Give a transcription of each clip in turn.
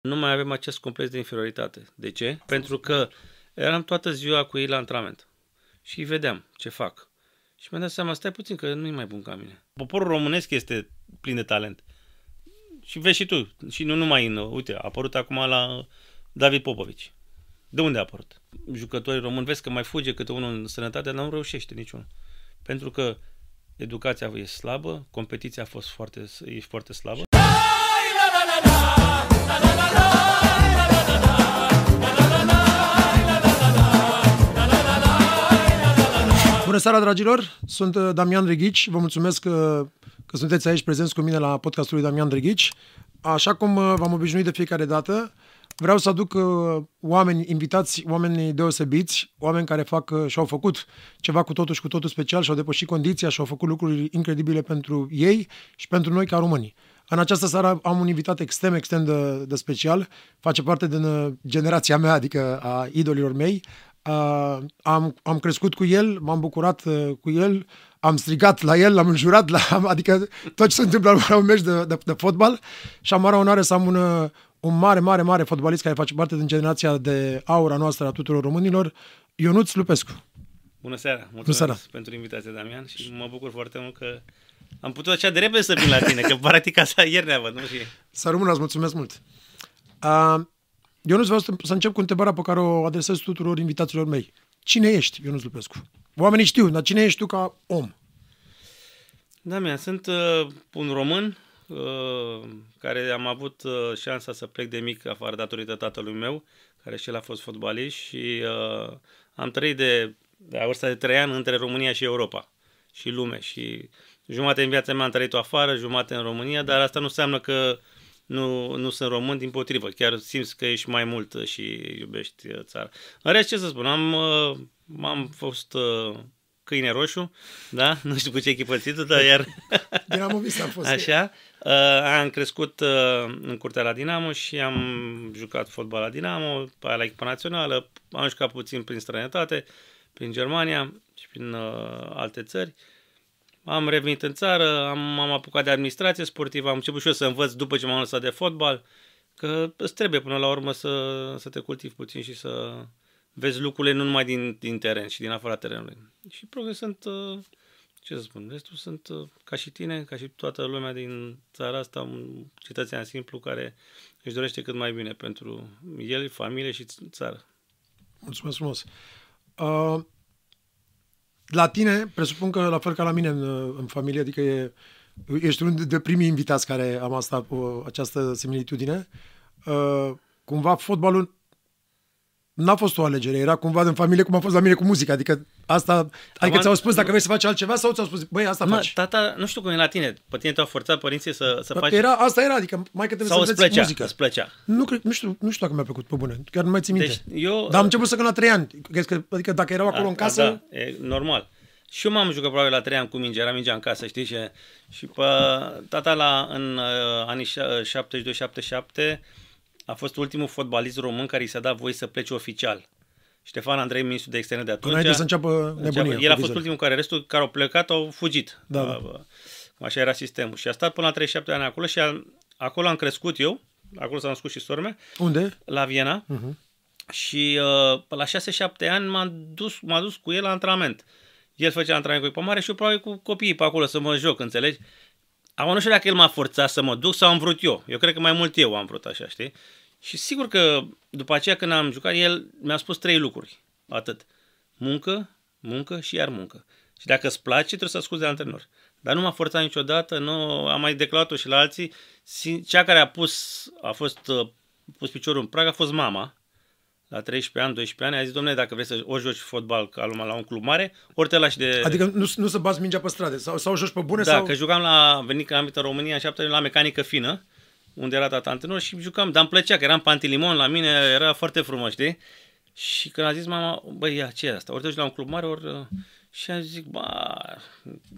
Nu mai avem acest complex de inferioritate. De ce? Pentru că eram toată ziua cu ei la antrenament și îi vedeam ce fac. Și mi-am dat seama, stai puțin că nu e mai bun ca mine. Poporul românesc este plin de talent. Și vezi și tu, și nu numai în, uite, a apărut acum la David Popovici. De unde a apărut? Jucătorii români, vezi că mai fuge câte unul în sănătate, dar nu reușește niciunul. Pentru că educația e slabă, competiția a fost foarte, e foarte slabă. Bună seara, dragilor! Sunt uh, Damian Drăghici. Vă mulțumesc că, că sunteți aici prezenți cu mine la podcastul lui Damian Drăghici. Așa cum uh, v-am obișnuit de fiecare dată, vreau să aduc uh, oameni invitați, oameni deosebiți, oameni care fac și-au făcut ceva cu totul și cu totul special, și-au depășit condiția și-au făcut lucruri incredibile pentru ei și pentru noi ca români. În această seară am un invitat extrem, extrem de, de special. Face parte din generația mea, adică a idolilor mei. Uh, am, am crescut cu el, m-am bucurat uh, cu el, am strigat la el, l-am înjurat, la, adică tot ce se întâmplă la un meci de, de, de fotbal și am mare onoare să am un, uh, un mare, mare, mare fotbalist care face parte din generația de aura noastră a tuturor românilor, Ionuț Lupescu. Bună seara, mulțumesc Bună seara. pentru invitația, Damian, și mă bucur foarte mult că am putut așa de repede să vin la tine, că practic asta ieri ne-a văd, nu? Și... Să rămână, îți mulțumesc mult. Uh, Ionuț, vreau să încep cu întrebarea pe care o adresez tuturor invitaților mei. Cine ești, Ionuț Lupescu? Oamenii știu, dar cine ești tu ca om? Da, mea, sunt uh, un român uh, care am avut uh, șansa să plec de mic afară datorită tatălui meu, care și el a fost fotbalist și uh, am trăit de, de la vârsta de trei ani între România și Europa și lume și jumate în viața mea am trăit-o afară, jumate în România, dar asta nu înseamnă că nu, nu sunt român, din potrivă. Chiar simți că ești mai mult și iubești uh, țara. În rest, ce să spun, am, uh, am fost uh, câine roșu, da? Nu știu cu ce echipă țită, dar iar... Dinamo Vista am fost. Așa. Am crescut în curtea la Dinamo și am jucat fotbal la Dinamo, pe aia la echipa națională, am jucat puțin prin străinătate, prin Germania și prin alte țări. Am revenit în țară, am, am apucat de administrație sportivă, am început și eu să învăț după ce m-am lăsat de fotbal, că îți trebuie până la urmă să, să te cultivi puțin și să vezi lucrurile nu numai din, din teren și din afara terenului. Și progresând, uh, ce să spun, restul sunt uh, ca și tine, ca și toată lumea din țara asta, un cetățean simplu care își dorește cât mai bine pentru el, familie și țară. Mulțumesc frumos! Uh, la tine, presupun că la fel ca la mine în, în familie, adică e, ești unul de primii invitați care am asta, această similitudine. Uh, cumva fotbalul n-a fost o alegere, era cumva în familie cum a fost la mine cu muzica, adică asta, adică ți-au spus dacă vrei să faci altceva sau ți-au spus, băi, asta mă, faci. Tata, nu știu cum e la tine, pe tine te-au forțat părinții să, să faci... Era, asta era, adică mai că trebuie sau să plăcea, muzică. Îți plăcea. Nu, cred, nu, știu, nu știu dacă mi-a plăcut, pe bune, chiar nu mai țin minte. Deci, eu, Dar am început să cânt la trei ani, adică dacă erau acolo a, în casă... A, da, e normal. Și eu m-am jucat probabil la trei ani cu minge, era mingea în casă, știi? Și, și pe tata la, în uh, anii 72-77 a fost ultimul fotbalist român care i s-a dat voie să plece oficial. Ștefan Andrei, ministru de externe de atunci. Înainte să înceapă nebunia. El a fost ultimul care, restul care au plecat au fugit. Da, da. Așa era sistemul. Și a stat până la 37 ani acolo și a, acolo am crescut eu. Acolo s-a născut și sormea. Unde? La Viena. Uh-huh. Și uh, la 6-7 ani m-a dus, m-a dus cu el la antrenament. El făcea antrenament cu echipa mare și eu probabil cu copiii pe acolo să mă joc, înțelegi? Acum nu știu dacă el m-a forțat să mă duc sau am vrut eu. Eu cred că mai mult eu am vrut așa, știi? Și sigur că după aceea când am jucat, el mi-a spus trei lucruri. Atât. Muncă, muncă și iar muncă. Și dacă îți place, trebuie să asculti de antrenor. Dar nu m-a forțat niciodată, nu am mai declarat-o și la alții. Cea care a pus, a fost uh, pus piciorul în prag a fost mama, la 13 ani, 12 ani, a zis, domnule, dacă vrei să o joci fotbal ca lumea la un club mare, ori te lași de... Adică nu, nu să bați mingea pe stradă, sau, sau joci pe bune? Da, sau... că jucam la, venit când am venit în România în 7 la mecanică fină, unde era tata antrenor și jucam, dar îmi plăcea, că eram pantilimon la mine, era foarte frumos, știi? Și când a zis mama, băi, ia, ce e asta? Ori te la un club mare, ori... Și am zis, ba,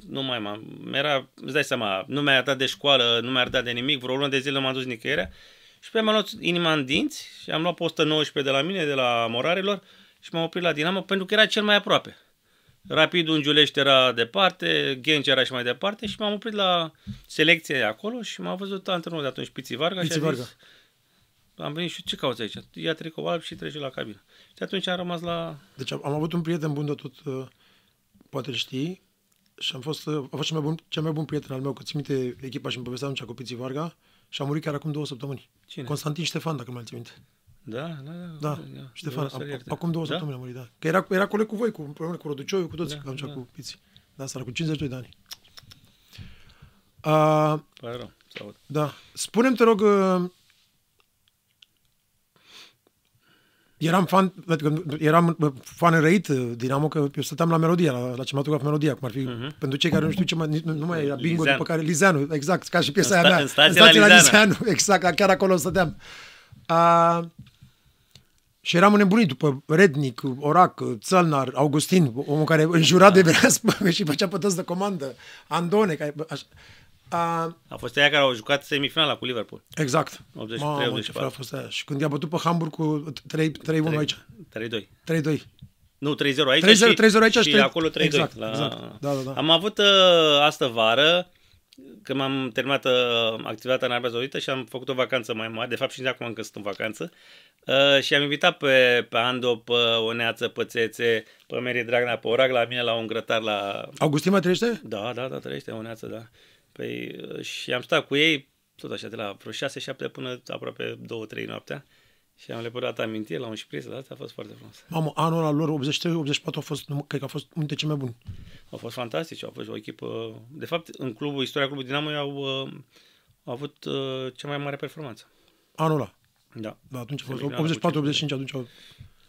nu mai m-am, era, îți dai seama, nu mi-a dat de școală, nu mi-a dat de nimic, vreo lună de zile nu m-am dus nicăieri. Și pe mi-am luat inima în dinți și am luat pe 119 de la mine, de la Morarilor și m-am oprit la Dinamo pentru că era cel mai aproape. Rapidul în Giulești era departe, Genci era și mai departe și m-am oprit la selecție acolo și m-a văzut antrenorul de atunci, Piții Varga. Piții și a Varga. Zis, am venit și ce cauți aici? Ia tricou alb și trece la cabină. Și atunci am rămas la... Deci am, am avut un prieten bun de tot, uh, poate îl știi, și am fost, uh, a fost cel mai bun, cel mai bun prieten al meu, că țin minte echipa și îmi povestea atunci cu Piții Varga și a murit chiar acum două săptămâni. Cine? Constantin Ștefan, dacă mai ții minte. Da, da, da. Da, da. Ștefan, Dumnezeu să-l a- ierte. acum două da? săptămâni a murit, da. Că era, era coleg cu voi, cu, împreună cu Răducioiu, cu toți, Da, da, atunci da. cu Piții. Da, săra, cu 52 de ani. Uh, Pare rău, să aud. Da. Spune-mi, te rog, uh, eram fan, adică eram uh, fan răit uh, Dinamo, că eu stăteam la Melodia, la, la cinematograf Melodia, cum ar fi, uh-huh. pentru cei care nu știu ce mai, nu, nu mai era bingo, Lizeanu. după care Lizeanu, exact, ca și piesa În aia sta- mea. în stația la Lizeanu. exact, chiar acolo stăteam. Uh, și eram înnebunit după Rednic, Orac, Țălnar, Augustin, omul care înjura de venea spă- și făcea pe toți de comandă, Andone, care, așa. Uh, A fost aia care au jucat semifinala cu Liverpool. Exact. 83-84. Mamă, ce fel a fost aia. Și când i-a bătut pe Hamburg cu 3-1 aici. 3-2. 3-2. Nu, 3-0 aici 3-0, și, 3-0 aici și și trei- acolo 3-2. exact, la... exact. Da, da, da. Am avut uh, astă vară, când m-am terminat uh, activitatea în Arabia Saudită și am făcut o vacanță mai mare, de fapt și nici acum încă sunt în vacanță, uh, și am invitat pe, pe Ando, pe Oneață, pe Țețe, pe Meri Dragnea, pe Orag la mine la un grătar la... Augustin mai trăiește? Da, da, da, trăiește Oneață, da. Păi, uh, și am stat cu ei, tot așa, de la vreo 6-7 până aproape 2-3 noaptea. Și am lepădat amintiri la un șpriț, dar asta a fost foarte frumos. Mamă, anul ăla lor, 83-84, a fost, nu, cred că a fost unul dintre cei mai buni. Au fost fantastici, au fost o echipă... De fapt, în clubul, istoria clubului Dinamo au, uh, au avut uh, cea mai mare performanță. Anul ăla. Da. Da, atunci a fost Semifinala cu 84-85, atunci au...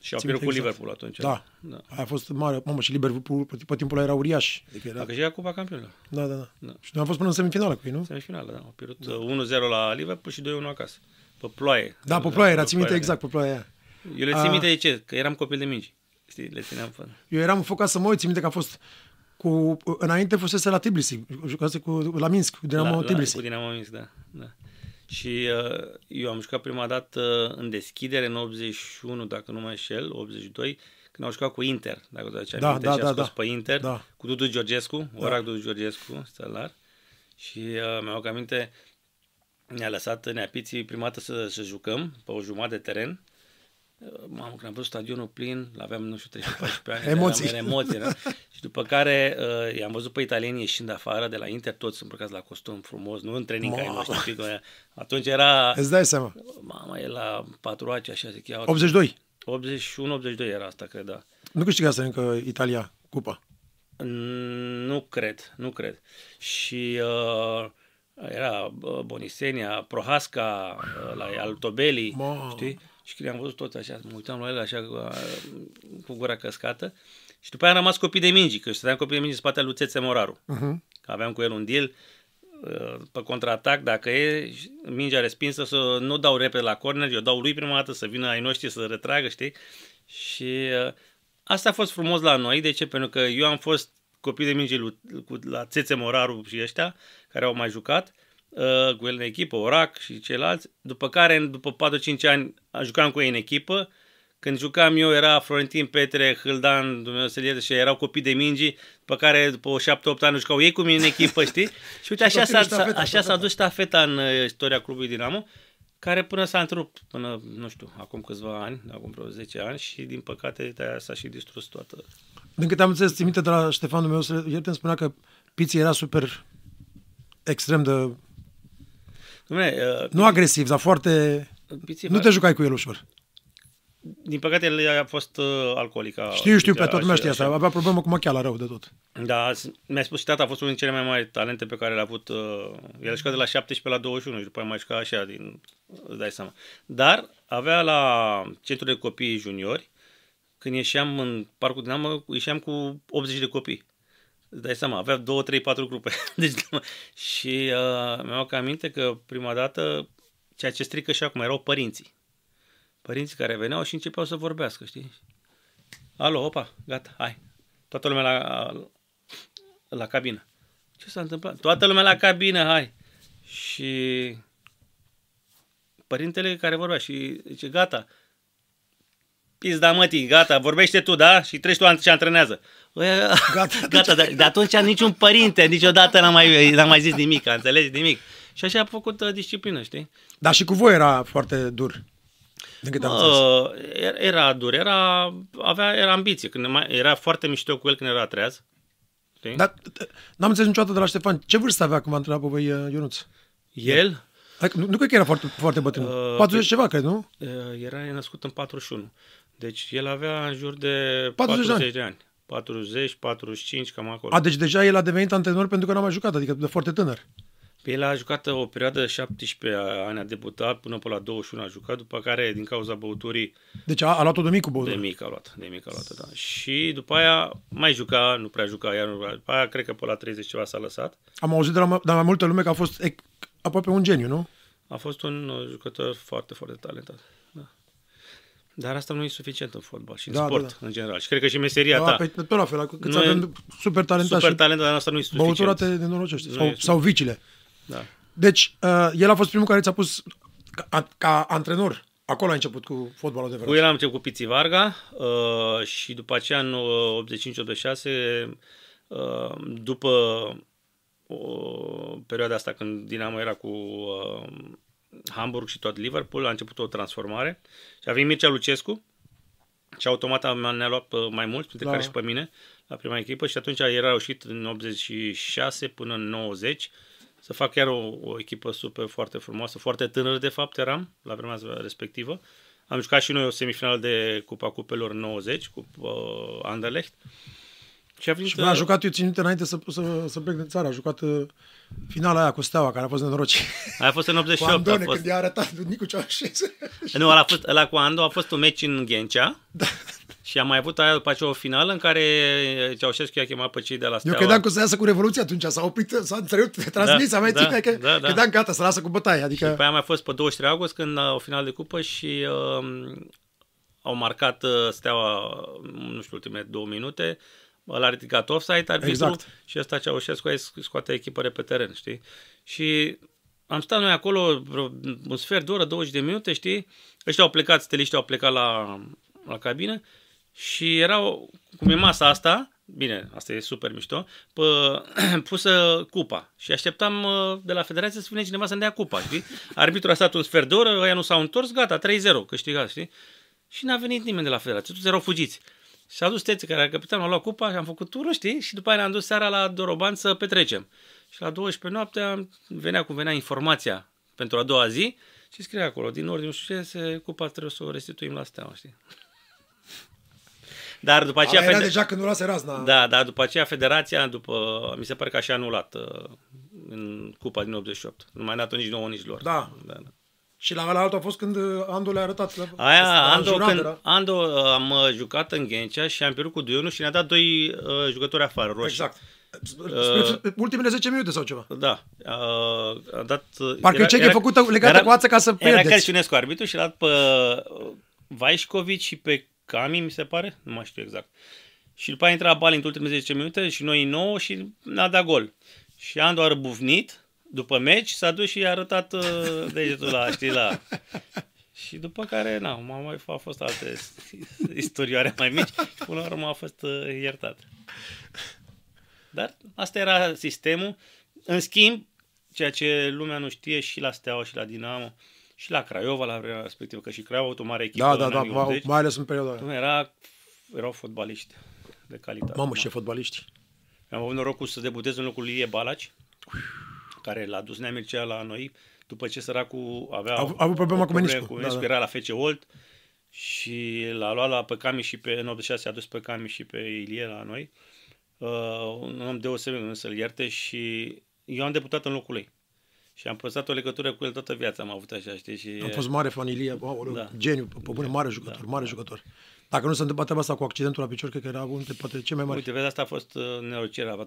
Și au Țin pierdut cu minte Liverpool atunci. Da. da. Aia a fost mare, mamă, și Liverpool pe, pe timpul ăla era uriaș. Adică era, Dacă și Cupa Campionilor. da, da, da, Da. Și noi am fost până în semifinală cu ei, nu? Semifinală, da. Au pierdut da. 1-0 la Liverpool și 2-1 acasă. Pe ploaie. Da, pe ploaie, era, Pe țin minte ploaie. exact, pe ploaie aia. Eu le țin A. minte de ce? Că eram copil de mingi. Știi, le țineam fără. Eu eram înfocat să mă uit, țin minte că a fost cu, înainte fusese la Tbilisi, jucase cu, la Minsk, cu Dinamo la, Tbilisi. Cu Dinamo Minsk, da. da. Și uh, eu am jucat prima dată uh, în deschidere în 81, dacă nu mă înșel, 82, când au jucat cu Inter, dacă vă aduce Da, aminte, da, și a da, scos da. pe Inter, Da. cu Dudu Georgescu, Orac Dudu Georgescu, stelar. Și uh, mi-au că aminte, ne-a lăsat neapiții prima dată să, să jucăm pe o jumătate de teren. Uh, Mamă, când am văzut stadionul plin, aveam, nu știu, 13-14 ani, Emoții. eram în emoții, da? Și după care uh, i-am văzut pe italieni ieșind afară de la Inter, toți îmbrăcați la costum frumos, nu în training ca ai Mamă. noștri, știi cum e. Atunci era, Îți dai seama. mama, e la patruace, așa zic, ia, 82. 81-82 era asta, cred, da. Nu câștigase încă Italia cupa. Mm, Nu cred, nu cred. Și uh, era uh, Bonisenia, Prohasca, uh, la Altobelli, Mamă. știi? Și când am văzut tot așa, mă uitam la el așa uh, cu gura căscată. Și după aia am rămas copii de mingi, că eu stăteam copii de mingi în spatele lui Țețe Moraru. Uh-huh. Că aveam cu el un deal uh, pe contraatac, dacă e mingea respinsă, să nu dau repede la corner, eu dau lui prima dată să vină ai noștri să retragă, știi? Și uh, asta a fost frumos la noi, de ce? Pentru că eu am fost copii de minge lui- cu, la Țețe Moraru și ăștia, care au mai jucat, uh, cu el în echipă, Orac și ceilalți, după care, după 4-5 ani, jucam cu ei în echipă, când jucam eu era Florentin Petre, Hâldan, Dumnezeu să ierte, și erau copii de mingi, după care după 7-8 ani jucau ei cu mine în echipă, știi? Și uite, așa, s-a, ștafeta, s-a, așa s-a ștafeta. dus ștafeta în uh, istoria clubului Dinamo, care până s-a întrerupt, până, nu știu, acum câțiva ani, acum vreo 10 ani și din păcate de-aia s-a și distrus toată. Din câte am înțeles, țin minte de la Ștefan meu, ieri îmi spunea că Piții era super extrem de, Dumne, uh, nu agresiv, dar foarte... Piții, Nu te jucai cu el ușor. din păcate el a fost uh, alcoolic. a- Știu, știu, pe așa- toată lumea știe așa. asta. Avea problemă cu machiala rău de tot. Da, s- mi-a spus și tata, a fost unul din cele mai mari talente pe care le-a avut. Uh, el a jucat de la 17 la 21 și după aia mai jucat așa, din, îți dai seama. Dar avea la centru de copii juniori, când ieșeam în parcul Dinamo, ieșeam cu 80 de copii. Îți dai seama, avea 2, 3, 4 grupe. Deci, și uh, mi-am că aminte că prima dată, ceea ce strică și acum, erau părinții. Părinții care veneau și începeau să vorbească, știi? Alo, opa, gata, hai. Toată lumea la, la cabină. Ce s-a întâmplat? Toată lumea la cabină, hai. Și părintele care vorbea și zice, gata, pizda mătii, gata, vorbește tu, da? Și treci tu și antrenează. Ăia, Gata. gata, de, de atunci niciun părinte niciodată n-a mai, n-a mai zis nimic, înțelegi nimic. Și așa a făcut uh, disciplină, știi? Dar și cu voi era foarte dur. Din câte am înțeles. Uh, era- era dur, era, avea, era ambiție. Când mai, era foarte mișto cu el când era treaz. Știi? Dar t- n-am înțeles niciodată de la Ștefan. Ce vârstă avea când v-a întrebat pe voi uh, Ionuț? El Adică, nu, nu cred că era foarte, foarte bătrân. Uh, 40 ceva, cred, nu? uh, era născut în 41. Deci el avea în jur de 40 40, de de ani. 40, 45, cam acolo. A, deci deja el a devenit antrenor pentru că n-a mai jucat, adică de foarte tânăr. Pe el a jucat o perioadă de 17 ani, a debutat, până pe la 21 a jucat, după care, din cauza băuturii, Deci a, a luat-o de mic cu de băutură. mic a luat, de mic a luat, da. Și după aia mai juca, nu prea juca, iar nu- după aia cred că pe la 30 ceva s-a lăsat. Am auzit de la, de la mai multă lume că a fost ec, aproape un geniu, nu? A fost un uh, jucător foarte, foarte talentat. Da. Dar asta nu e suficient în fotbal și în Da, da, sport, în general. Și cred că și meseria Da, ta. pe, pe tot la fel, câți Nu e- avem super talentat Super și talentat, dar asta nu e suficient. băutura te nenorocește. Nu Sau, e- sau vicile. Da. Deci, uh, el a fost primul care ți-a pus ca, ca antrenor. Acolo a început cu fotbalul de Cu el am început cu Piții Varga uh, și după aceea în uh, 85-86, uh, după o perioada asta când Dinamo era cu uh, Hamburg și tot Liverpool, a început o transformare și a venit Mircea Lucescu și automat am- ne-a luat pe mai mulți, printre Da. care și pe mine, la prima echipă și atunci era reușit în 86 până în 90 să fac chiar o, o echipă super foarte frumoasă, foarte tânără de fapt eram la vremea respectivă. Am jucat și noi o semifinală de Cupa Cupelor în 90 cu uh, Anderlecht. Și a venit Și a jucat, eu țin minte, înainte să, să, să plec din țară, a jucat uh, finala aia cu Steaua, care a fost nenoroci. Aia a fost în Cu 88. A Andone, fost, când i-a arătat lui Nicu Ceaușescu. nu, ăla, a fost, ăla cu Ando a fost un meci în Ghencea. Da. Și am mai avut aia după aceea o finală în care Ceaușescu i-a chemat pe cei de la Eu Steaua. credeam că o să iasă cu Revoluția atunci, s-a oprit, s-a întrerupt transmisia, mai da, ține că da, da. credeam gata, să lasă cu bătaie, Și adică... după aia a mai fost pe 23 august când a o final de cupă și uh, au marcat uh, Steaua, nu știu, ultimele două minute, l-a ridicat offside arbitru Exact. și ăsta Ceaușescu a scoate echipă pe teren, știi? Și am stat noi acolo vreo un sfert de oră, 20 de minute, știi? Ăștia au plecat, steliștii au plecat la, la cabină și erau, cum e masa asta, bine, asta e super mișto, pe, pusă cupa și așteptam uh, de la federație să vină cineva să ne dea cupa, știi? Arbitrul a stat un sfert de oră, ăia nu s-au întors, gata, 3-0, câștigat, știi? Și n-a venit nimeni de la federație, toți erau fugiți. Și a dus Tețe, care era capitanul, a luat cupa și am făcut turul, știi? Și după aia ne-am dus seara la Doroban să petrecem. Și la 12 noaptea venea cum venea informația pentru a doua zi și scrie acolo, din ordine, nu știu ce, se, cupa trebuie să o restituim la steaua, știi? Dar după aceea... Ala era fede- deja când nu lase razna. Da, dar după aceea federația, după, mi se pare că a și anulat uh, în cupa din 88. Nu mai dat-o nici nouă, nici lor. Da. da, da. Și la, la altul a fost când uh, Ando le-a arătat. La, Aia, la Ando, jurat când, era. Ando uh, am uh, jucat în Ghencea și am pierdut cu Duionu și ne-a dat doi uh, jucători afară, roșii. Exact. Spre ultimele 10 minute sau ceva. Da. Uh, a dat, uh, Parcă e cheche făcută legată cu ață ca să Era pierdeți. Călciunescu arbitru și a dat pe uh, Vaișcovici și pe Cami, mi se pare, nu mai știu exact. Și după aia intra Bali în ultimele 10 minute și noi 9 și n-a dat gol. Și Andu a răbufnit după meci, s-a dus și i-a arătat uh, degetul la, știi, la... Și după care, na, mai mai a fost alte istorioare mai mici și până la urmă a fost uh, iertat. Dar asta era sistemul. În schimb, ceea ce lumea nu știe și la Steaua și la Dinamo și la Craiova la vremea respectivă, că și Craiova a avut o mare echipă Da, da, în da, anii 80, mai ales în perioada aia. nu, era, erau fotbaliști de calitate. Mamă, ce fotbaliști. Am avut norocul să debutez în locul lui Ilie Balaci, care l-a dus Nea Mircea la noi, după ce săracul avea A avut- a avut problema o cu meniscul, Cu da, meniscul da. era la FC Olt și l-a luat la pe Cami și pe, în 86 a dus pe Cami și pe Ilie la noi. Uh, un om deosebit, nu să-l ierte și eu am debutat în locul lui. Și am păstrat o legătură cu el toată viața, am avut așa, știi? Și, Am fost mare fan Ilie, wow, Da. da. geniu, pe bune, mare jucător, da, mare da. jucător. Dacă nu se întâmplă treaba asta cu accidentul la picior, cred că era unul dintre poate cei mai mari. Uite, vezi, asta a fost uh, nenorocirea, avea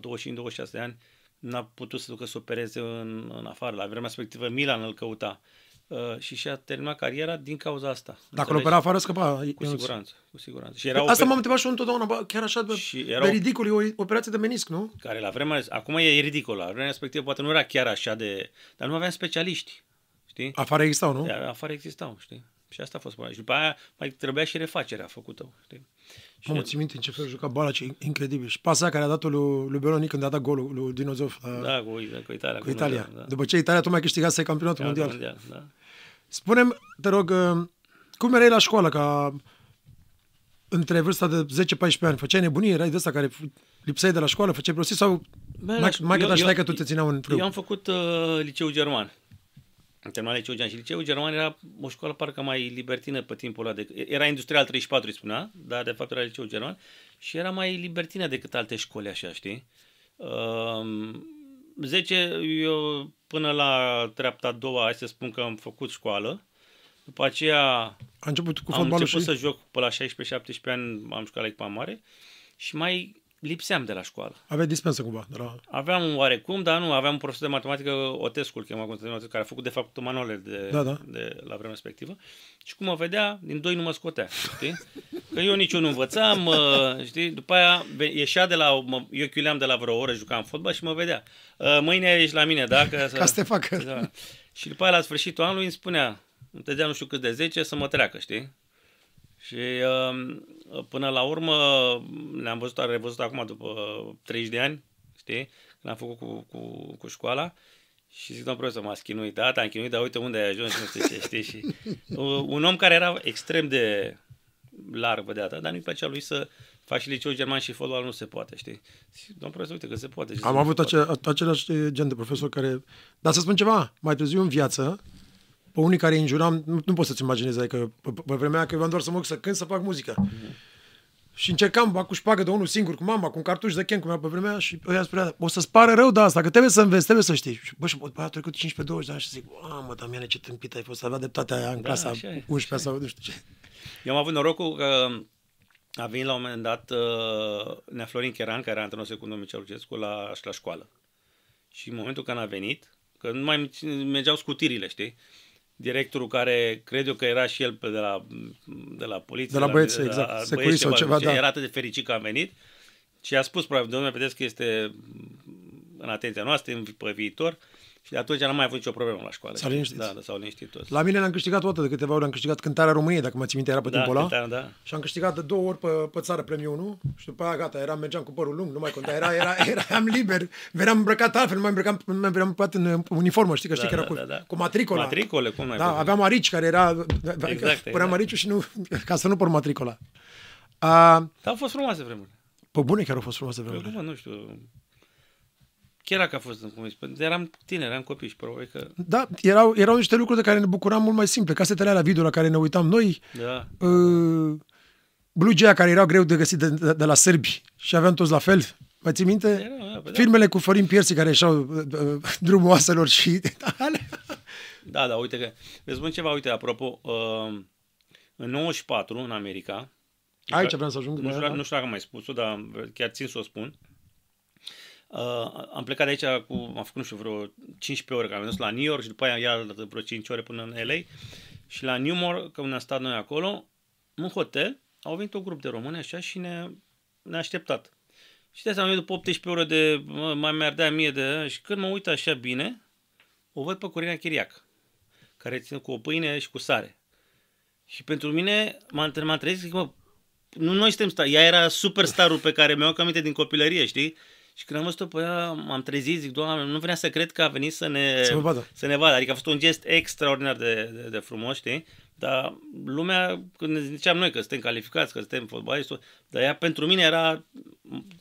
25-26 de ani, n-a putut să ducă să opereze în, în afară. La vremea respectivă Milan îl căuta uh, și și-a terminat cariera din cauza asta. Dacă îl Înțelegi? opera afară, scăpa. Cu Ionuț. siguranță, cu siguranță. Și era Asta oper- m-am întrebat și eu întotdeauna, bă, chiar așa de, Și de erau- ridicol, e o operație de menisc, nu? care la vremea, acum e ridicol, la vremea respectivă poate nu era chiar așa de, dar nu aveam specialiști, știi? Afară existau, nu? Iar afară existau, știi? Și asta a fost problema. Și după aia mai trebuia și refacerea făcută, știi? Și Mamă, ții minte în ce fel juca Balaci, incredibil. Și pasa aia care a dat-o lui, lui Beloni când a dat golul lui Dinozov uh, da, cu, cu Italia. cu Italia. Da, După ce Italia tocmai câștigase campionatul da. mondial. mondial da. Spunem, te rog, uh, cum erai la școală, ca între vârsta de 10-14 ani? Făceai nebunie? Erai de ăsta care f- lipseai de la școală? Făceai prostii sau Bă, mai, la- mai eu- că și eu- că tu te țineau în frâu? Eu am făcut uh, liceu german. Am terminat liceu german și liceu german era o școală parcă mai libertină pe timpul ăla. De, era industrial 34, îi spunea, dar de fapt era liceu german și era mai libertină decât alte școli, așa, știi? Uh, 10, eu până la treapta a doua, hai să spun că am făcut școală. După aceea A început cu am fotbalul început și... să joc pe la 16-17 ani, am jucat la echipa mare și mai lipseam de la școală. Aveai dispensă cumva. De la... Aveam un oarecum, dar nu, aveam un profesor de matematică, Otescu, îl chema Constantin, care a făcut de fapt manuale de, Da, da. de la vremea respectivă. Și cum mă vedea, din doi nu mă scotea, știi? Că eu nici eu nu învățam, uh, știi? După aia ve- ieșea de la, mă, eu chiuleam de la vreo oră, jucam fotbal și mă vedea. "Uh, Mâine ești la mine, da? Ca să, Ca să te facă. da. Și după aia, la sfârșitul anului, îmi spunea, îmi dădea nu știu cât de 10 să mă treacă, știi? Și uh, până la urmă ne-am văzut, am revăzut acum după 30 de ani, știi? Când am făcut cu, cu, cu școala și zic, domnul profesor, m-a chinuit, da, te-am chinuit, dar uite unde ai ajuns și nu știu ce, știi? Și uh, un om care era extrem de larg, vedea, dar nu-i plăcea lui să faci și liceu german și fotbal nu se poate, știi? Și, domnul profesor, uite că se poate. Și Am se avut poate. ace- același gen de profesor care... Dar să spun ceva, mai târziu în viață, pe unii care îi înjuram, nu, nu poți să-ți imaginezi, adică pe, pe vremea aia că eu aveam doar să mă duc să cânt, să fac muzică. Și încercam, bag cu șpagă de unul singur, cu mama, cu un cartuș de chem, cum era pe vremea aia, și ăia spunea, o să-ți pară rău de asta, că trebuie să înveți, trebuie să știi. Și bă, și bă, au trecut 15-20 de ani și zic, mamă, Damiane, ce tâmpit ai fost, avea dreptatea aia în Da, clasa așa e. 11 sau nu știu ce. Eu am avut norocul că a venit la un moment dat uh, Nea Florin Cheran, care era antrenor secundul Mircea Lucescu, la, la școală. Și în momentul când a venit, că nu mai mergeau scutirile, știi? Directorul care, cred eu că era și el pe de la, de la poliție. De la băieți, de exact, băieți, securist sau ceva, ce- da. Era atât de fericit că a venit și a spus, probabil, domnule, vedeți că este în atenția noastră, în- pe viitor. Și de atunci n-am mai avut nicio problemă la școală. S-au știi? liniștit. Da, da, s-au liniștit toți. La mine le-am câștigat o dată, de câteva ori am câștigat cântarea României, dacă mă țin minte, era pe da, timpul ăla. cântam, da. Și am câștigat de două ori pe, pe țară premiul 1 și după aia gata, eram, mergeam cu părul lung, nu mai conta, era, era, eram liber, eram îmbrăcat altfel, nu mai îmbrăcam, nu mai îmbrăcat îmbrăcat în uniformă, știi că știi Da, că era da, cu, da, da. cu matricola. Matricole, cum n-ai Da, văzut? aveam arici care era, Exact, exact, exact. păream ariciul și nu, ca să nu por matricola. A, Dar au fost frumoase vremuri. pe bune chiar au fost frumoase Eu vremurile. nu, nu știu. Chiar dacă a fost, cum îi spun, eram tineri, eram copii și probabil că... Da, erau, erau niște lucruri de care ne bucuram mult mai simple. Casetele alea video la care ne uitam noi, Da, uh, blugii care erau greu de găsit de, de, de la sârbi și aveam toți la fel. Mai ții minte? Era, da, păi da. Filmele cu Florin Piersi care ieșeau uh, uh, drumul oaselor și alea. da, da, uite că... Vezi spun ceva, uite, apropo, uh, în 94, în America... Aici vreau să ajung. Nu după știu, aia, dacă- nu știu dacă am mai spus-o, dar chiar țin să o spun. Uh, am plecat de aici cu, am făcut, nu știu, vreo 15 ore, că am mers la New York și după aia iar vreo 5 ore până în LA. Și la Newmore, că unde am stat noi acolo, în hotel, au venit un grup de români așa și ne, ne-a așteptat. Și de asta după 18 ore de, mă, mai mi-ardea mie de, și când mă uit așa bine, o văd pe Corina Chiriac, care ține cu o pâine și cu sare. Și pentru mine m-am, m-am trezit, zic, mă, nu noi suntem star, ea era superstarul pe care mi-au aminte din copilărie, știi? Și când am văzut-o pe ea, m-am trezit, zic, doamne, nu vrea să cred că a venit să ne, Să vă vadă. să ne vadă. Adică a fost un gest extraordinar de, de, de frumos, știi? Dar lumea, când ne ziceam noi că suntem calificați, că suntem fotbaliști, dar ea pentru mine era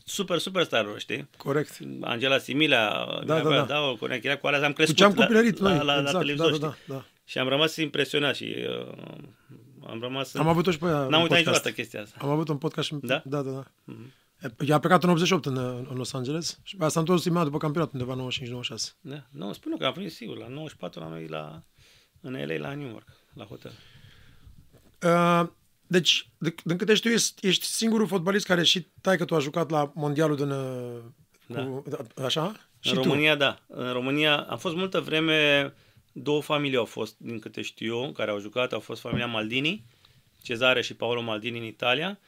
super, superstarul, știi? Corect. Angela Similea, Da, da, da. da, o Corina Chiriac, cu alea am Cu crescut ce am la, copilărit la, noi. la, la, exact, televizor, da, știi? da, da, da. Și am rămas impresionat și uh, am rămas... Am avut-o și pe ea N-am în uitat podcast. niciodată chestia asta. Am avut un podcast și... Da? Da, da, da. Eu am plecat în 88 în, în Los Angeles și pe asta am întors imediat după campionat, undeva 95-96. Da. Nu, spun eu că am venit sigur, la 94 la noi la, în LA, la New York, la hotel. Uh, deci, de, din câte știu, ești, ești singurul fotbalist care și tai că tu a jucat la mondialul din... uh, Cu, da. Așa? Și în tu. România, da. În România am fost multă vreme, două familii au fost, din câte știu eu, care au jucat. Au fost familia Maldini, Cezare și Paolo Maldini în Italia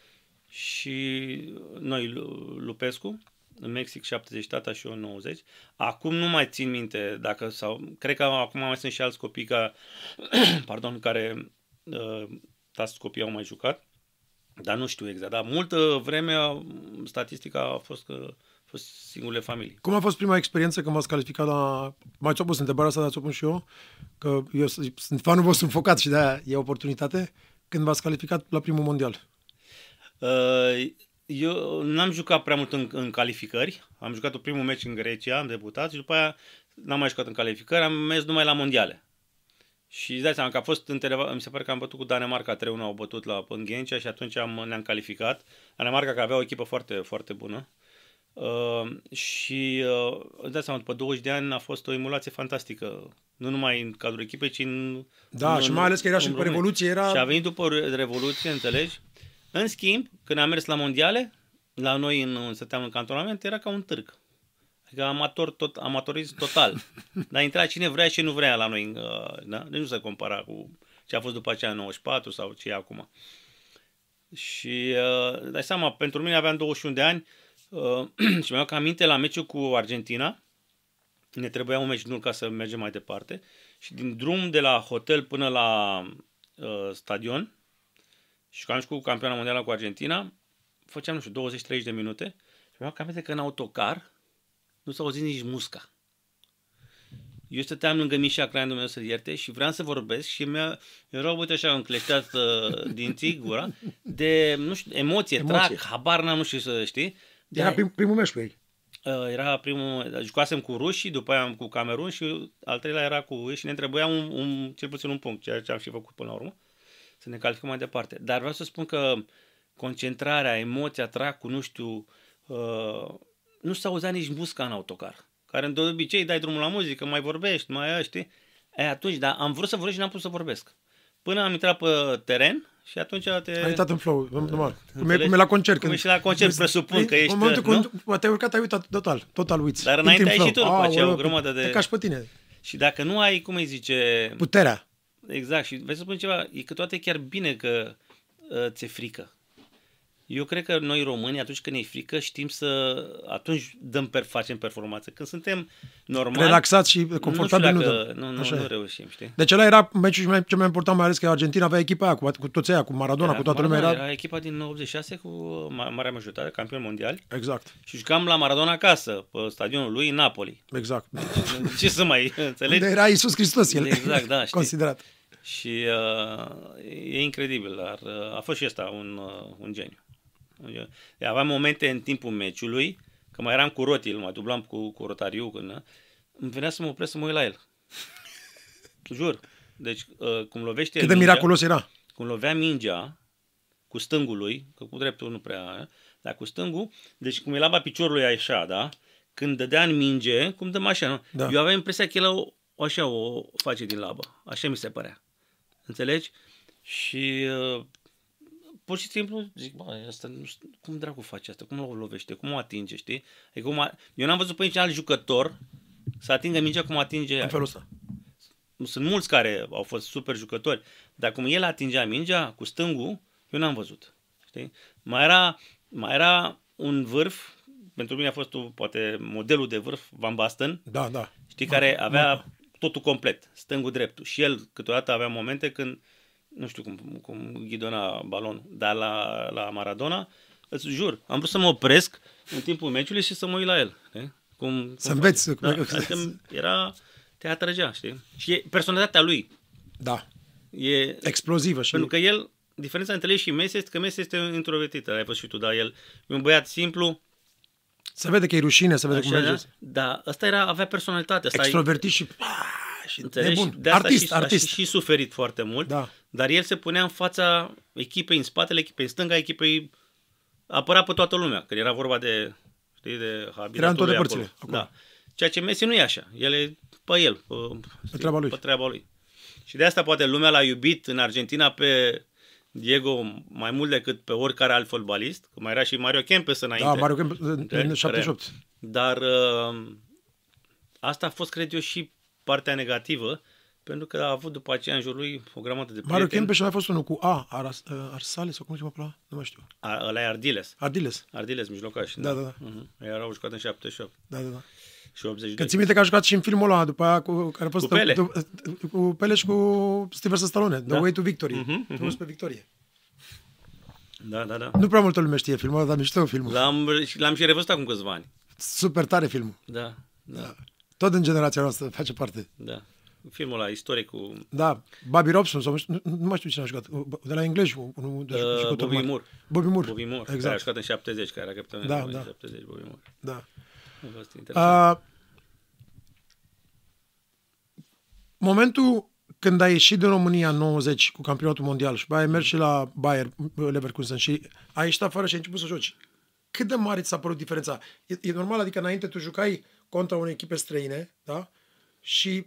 și noi, Lu- Lupescu, în Mexic 70 tata și eu 90. Acum nu mai țin minte dacă sau cred că acum mai sunt și alți copii ca, pardon, care uh, tați copii au mai jucat. Dar nu știu exact. Dar multă vreme a- statistica a fost că a fost singurele familii. Cum a fost prima experiență când m-ați calificat la... Mai ți-o pus întrebarea asta, dar ți-o pun și eu, că eu sunt fanul vostru înfocat și de-aia e oportunitate. când v-ați calificat la primul mondial? Uh, eu n-am jucat prea mult în, în calificări. Am jucat un primul meci în Grecia, am debutat și după aia n-am mai jucat în calificări, am mers numai la mondiale. Și îți dai seama că a fost între, mi se pare că am bătut cu Danemarca 3-1, au bătut la Pânghencea și atunci am, ne-am calificat. Danemarca că avea o echipă foarte, foarte bună. Uh, și uh, îți dai seama, după 20 de ani a fost o emulație fantastică. Nu numai în cadrul echipei, ci în... Da, în, și mai ales că era și după Revoluție, era... Și a venit după Revoluție, înțelegi? În schimb, când am mers la mondiale, la noi în, stăteam în cantonament, era ca un târg. Adică amator, tot, amatorism total. Dar intra cine vrea și nu vrea la noi. Uh, da? Deci nu se compara cu ce a fost după aceea 94 sau ce e acum. Și uh, dai seama, pentru mine aveam 21 de ani uh, și mi-am aminte la meciul cu Argentina, ne trebuia un meci nul ca să mergem mai departe și din drum de la hotel până la uh, stadion și că am cu campioana mondială cu Argentina, făceam, nu știu, 20-30 de minute și mi-am aminte că în autocar nu s-a auzit nici musca. Eu stăteam lângă Mișa Craian, Dumnezeu să ierte, și vreau să vorbesc și mi-a, erau, uite așa, încleșteat uh, dinții, gura, de, nu știu, emoție, emoție. trag, habar n-am, nu știu să știi. De era prim, primul meci cu ei. Uh, era primul, jucasem cu rușii, după aia cu Camerun și al treilea era cu ei și ne trebuia un, un, cel puțin un punct, ceea ce am și făcut până la urmă, să ne calificăm mai departe. Dar vreau să spun că concentrarea, emoția, tracul, nu știu, uh, nu s-a auzit nici musca în autocar. Care de obicei dai drumul la muzică, mai vorbești, mai știi? E, atunci, dar am vrut să vorbesc și n-am putut să vorbesc. Până am intrat pe teren și atunci te... Ai intrat în flow, normal. Cum e, cum e la concert. Cum e și la concert, presupun că ești... În momentul când te-ai urcat, ai uitat total, total uiți. Dar înainte ai și tu după aceea o grămadă de... Te cași pe tine. Și dacă nu ai, cum îi zice... Puterea. Exact. Și vrei să spun ceva, e că toate chiar bine că uh, ți-e frică. Eu cred că noi români, atunci când ne e frică, știm să... Atunci dăm per, facem performanță. Când suntem normali... Relaxați și confortabil nu, știu dacă, nu, nu, nu, nu reușim, știi? Deci ăla era meciul mai, cel mai important, mai ales că Argentina avea echipa aia, cu, cu toți aia, cu Maradona, era, cu toată Maradona, lumea. Era... era echipa din 86 cu marea majoritate, campion mondial. Exact. Și jucam la Maradona acasă, pe stadionul lui, în Napoli. Exact. Ce să mai înțelegi? Unde era Iisus Hristos, el exact, da, știi? considerat. Și uh, e incredibil, dar uh, a fost și ăsta un, uh, un geniu. Aveam momente în timpul meciului, că mai eram cu Roti, îl mai dublam cu, cu Rotariu, când, îmi venea să mă opresc să mă uit la el. Jur. Deci, uh, cum lovește Cât de mingea, miraculos era. Cum lovea mingea cu stângul lui, că cu dreptul nu prea, dar cu stângul, deci cum el piciorul lui așa, da? Când dădea în minge, cum dăm așa, nu? Da. Eu aveam impresia că el o, așa o face din labă. Așa mi se părea. Înțelegi? Și uh, pur și simplu zic, bă, asta nu știu, cum dracu face asta, cum o lovește, cum o atinge, știi? Adică cum a... Eu n-am văzut pe niciun alt jucător să atingă mingea cum atinge În felul ăsta. Sunt mulți care au fost super jucători, dar cum el atingea mingea cu stângul, eu n-am văzut. Știi? Mai era, mai era un vârf, pentru mine a fost o, poate modelul de vârf, Van Basten, da, da. știi, care avea totul complet, stângul dreptul. Și el câteodată avea momente când nu știu cum, cum ghidona balonul, dar la, la Maradona, îți jur, am vrut să mă opresc în timpul meciului și să mă uit la el. Știi? Cum, să înveți. Da, adică era, te atrăgea, știi? Și e personalitatea lui. Da. E, Explozivă. Și... Pentru că el, diferența între el și Messi este că Messi este introvertit, ai văzut și tu, dar el e un băiat simplu, se vede că e rușine, se vede Așa, cum merge. Da, ăsta era, avea personalitate. Asta Extrovertit și... și nebun. De asta artist, și, artist. Și, și suferit foarte mult. Da. Dar el se punea în fața echipei, în spatele echipei, în stânga echipei, apăra pe toată lumea, că era vorba de, știi, de Era în toate părțile. Da. Ceea ce Messi nu e așa. El e pe el, pe, pe treaba lui. Pe treaba lui. Și de asta poate lumea l-a iubit în Argentina pe Diego mai mult decât pe oricare alt fotbalist, că mai era și Mario Kempes înainte. Da, Mario Kempes în 78. Dar uh, asta a fost, cred eu, și partea negativă, pentru că a avut după aceea în jurul lui o grămadă de prieteni. Mario Kempes mai a fost unul cu A, Aras, uh, Arsale sau cum se cheamă Nu mai știu. A, ăla e Ardiles. Ardiles. Ardiles, mijlocaș. Da, da, da. Uh-huh. Ei erau jucat în 78. Da, da, da. Și 82. Că ții minte că a jucat și în filmul ăla, după aia, cu, care a fost cu Pele. De, cu Pele și cu Steven Stallone, The Da. Way to Victory. Mhm, mhm. Drumul spre victorie. Da, da, da. Nu prea multă lume știe filmul ăla, dar mișto filmul. L-am, și- l-am și revăzut acum câțiva ani. Super tare filmul. Da, da, Tot în generația noastră face parte. da. filmul ăla istoric cu Da, Bobby Robson, sau nu, nu mai știu cine a jucat, de la englezi, unul de uh, jucător Bobby mare. Moore. Bobby Moore. Bobby Moore, care a exact. jucat în 70, care era capitanul Da, în da. 70, Bobby Moore. Da. A fost interesant. Uh, momentul când ai ieșit din România în 90 cu campionatul mondial și după aia ai mers și la Bayer Leverkusen și ai ieșit afară și ai început să joci. Cât de mare ți s-a părut diferența? E, e normal, adică înainte tu jucai contra unei echipe străine, da? Și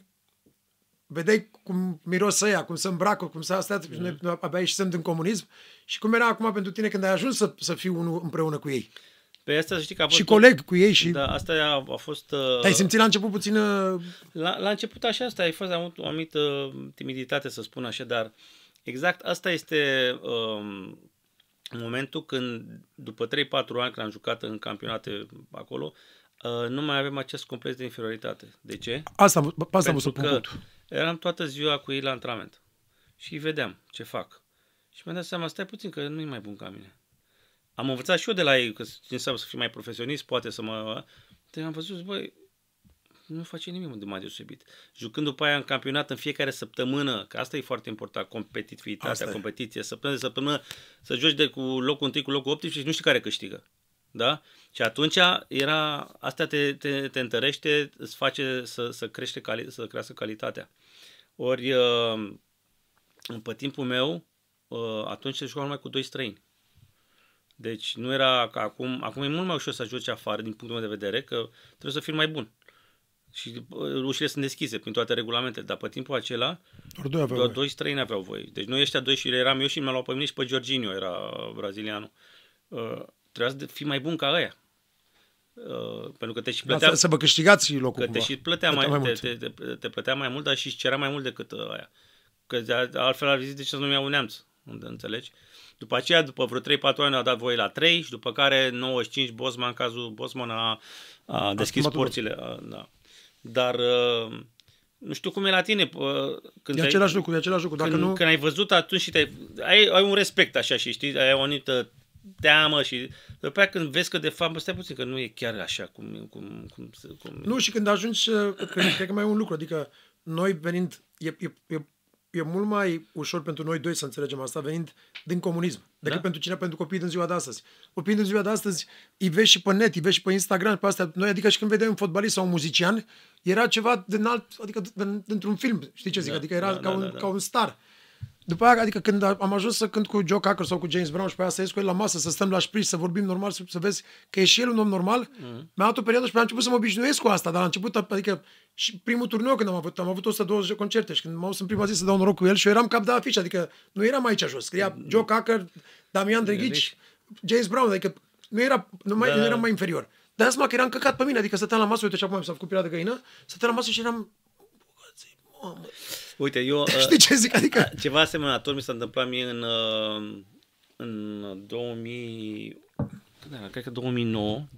vedeai cum miros ăia, cum se îmbracă, cum se astea, mm. noi abia ieșisem din comunism și cum era acum pentru tine când ai ajuns să, să fii unul împreună cu ei. Pe asta să știi că a fost... Și coleg cu ei și Da, asta a, a fost... Uh, ai simțit la început puțin uh, La, la început așa asta, ai fost avut o anumită timiditate, să spun așa, dar exact asta este um, momentul când, după 3-4 ani când am jucat în campionate acolo, uh, nu mai avem acest complex de inferioritate. De ce? Asta, am- pe asta am vrut să Pentru pun că punctul. eram toată ziua cu ei la antrenament și îi vedeam ce fac. Și mi-am dat seama, stai puțin că nu e mai bun ca mine. Am învățat și eu de la ei că ce înseamnă să fii mai profesionist, poate să mă... Te am văzut, băi, nu face nimic de mai deosebit. Jucând după aia în campionat în fiecare săptămână, că asta e foarte important, Asta competitivitatea, e. competiție, săptămână de săptămână, să joci de cu locul 1 cu locul 18 și nu știi care câștigă. Da? Și atunci era, asta te, te, te întărește, îți face să, să, crește, cali, să crească calitatea. Ori, uh, pe timpul meu, uh, atunci se jucau numai cu doi străini. Deci nu era ca acum, acum e mult mai ușor să joci afară din punctul meu de vedere, că trebuie să fii mai bun. Și uh, ușile sunt deschise prin toate regulamentele, dar pe timpul acela Doar doi aveau doar voie. doi străini aveau voie. Deci noi ăștia doi și eram eu și mi-a luat pe mine și pe Jorginho, era brazilianul. Uh, trebuia să fii mai bun ca ăia. Uh, pentru că te și plătea, Să, să vă câștigați locul că te cumva. și plătea mai, Plătea mai mai te, te, te, te, plătea mai mult, dar și îți cerea mai mult decât uh, aia. Că de, altfel ar fi zis de ce să nu-mi iau un neamț, unde înțelegi? După aceea, după vreo 3-4 ani a dat voie la 3 și după care 95 Bosman, în cazul Bosman a, a deschis schimbat porțile. A, da. Dar uh, nu știu cum e la tine. uh, Când E ai- același lucru, e același lucru. Dacă când, nu, când ai văzut atunci și te ai, ai un respect așa și știi, ai o anumită teamă și după aceea când vezi că de fapt, bă, stai puțin că nu e chiar așa cum, cum, cum, cum Nu, și când ajungi, uh, cred, cred că mai e un lucru, adică noi venind, e, e, e, e mult mai ușor pentru noi doi să înțelegem asta, venind din comunism, decât Da. pentru cine, pentru copiii din ziua de astăzi. Copiii din ziua de astăzi îi vezi și pe net, îi vezi și pe Instagram, pe astea. Noi, adică și când vedeai un fotbalist sau un muzician, era ceva din alt, adică din, dintr-un film, știi ce zic? Da, adică era da, ca, da, un, da, da. ca un star. După aia, adică când am ajuns să cânt cu Joe Cocker sau cu James Brown și pe aia să ies cu el la masă, să stăm la șpriș, să vorbim normal, să, să vezi că e și el un om normal, mm. mi-a dat o perioadă și pe aia am început să mă obișnuiesc cu asta, dar la început, adică și primul turneu când am avut, am avut 120 de concerte și când m-am dus în prima zi să dau noroc cu el și eu eram cap de afiș, adică nu eram aici jos, scria Joe Cocker, Damian Drăghici, James Brown, adică nu, era, nu, mai, Da. nu eram mai inferior. Dar seama că eram căcat pe mine, adică stăteam la masă, uite și acum s-a făcut pielea de găină, stăteam la masă și eram, mamă, Uite, eu... uh, știi ce zic, adică... Ceva asemănător mi s-a întâmplat mie în, uh, în 2000... Când era? Cred că 2009, 2008-2009,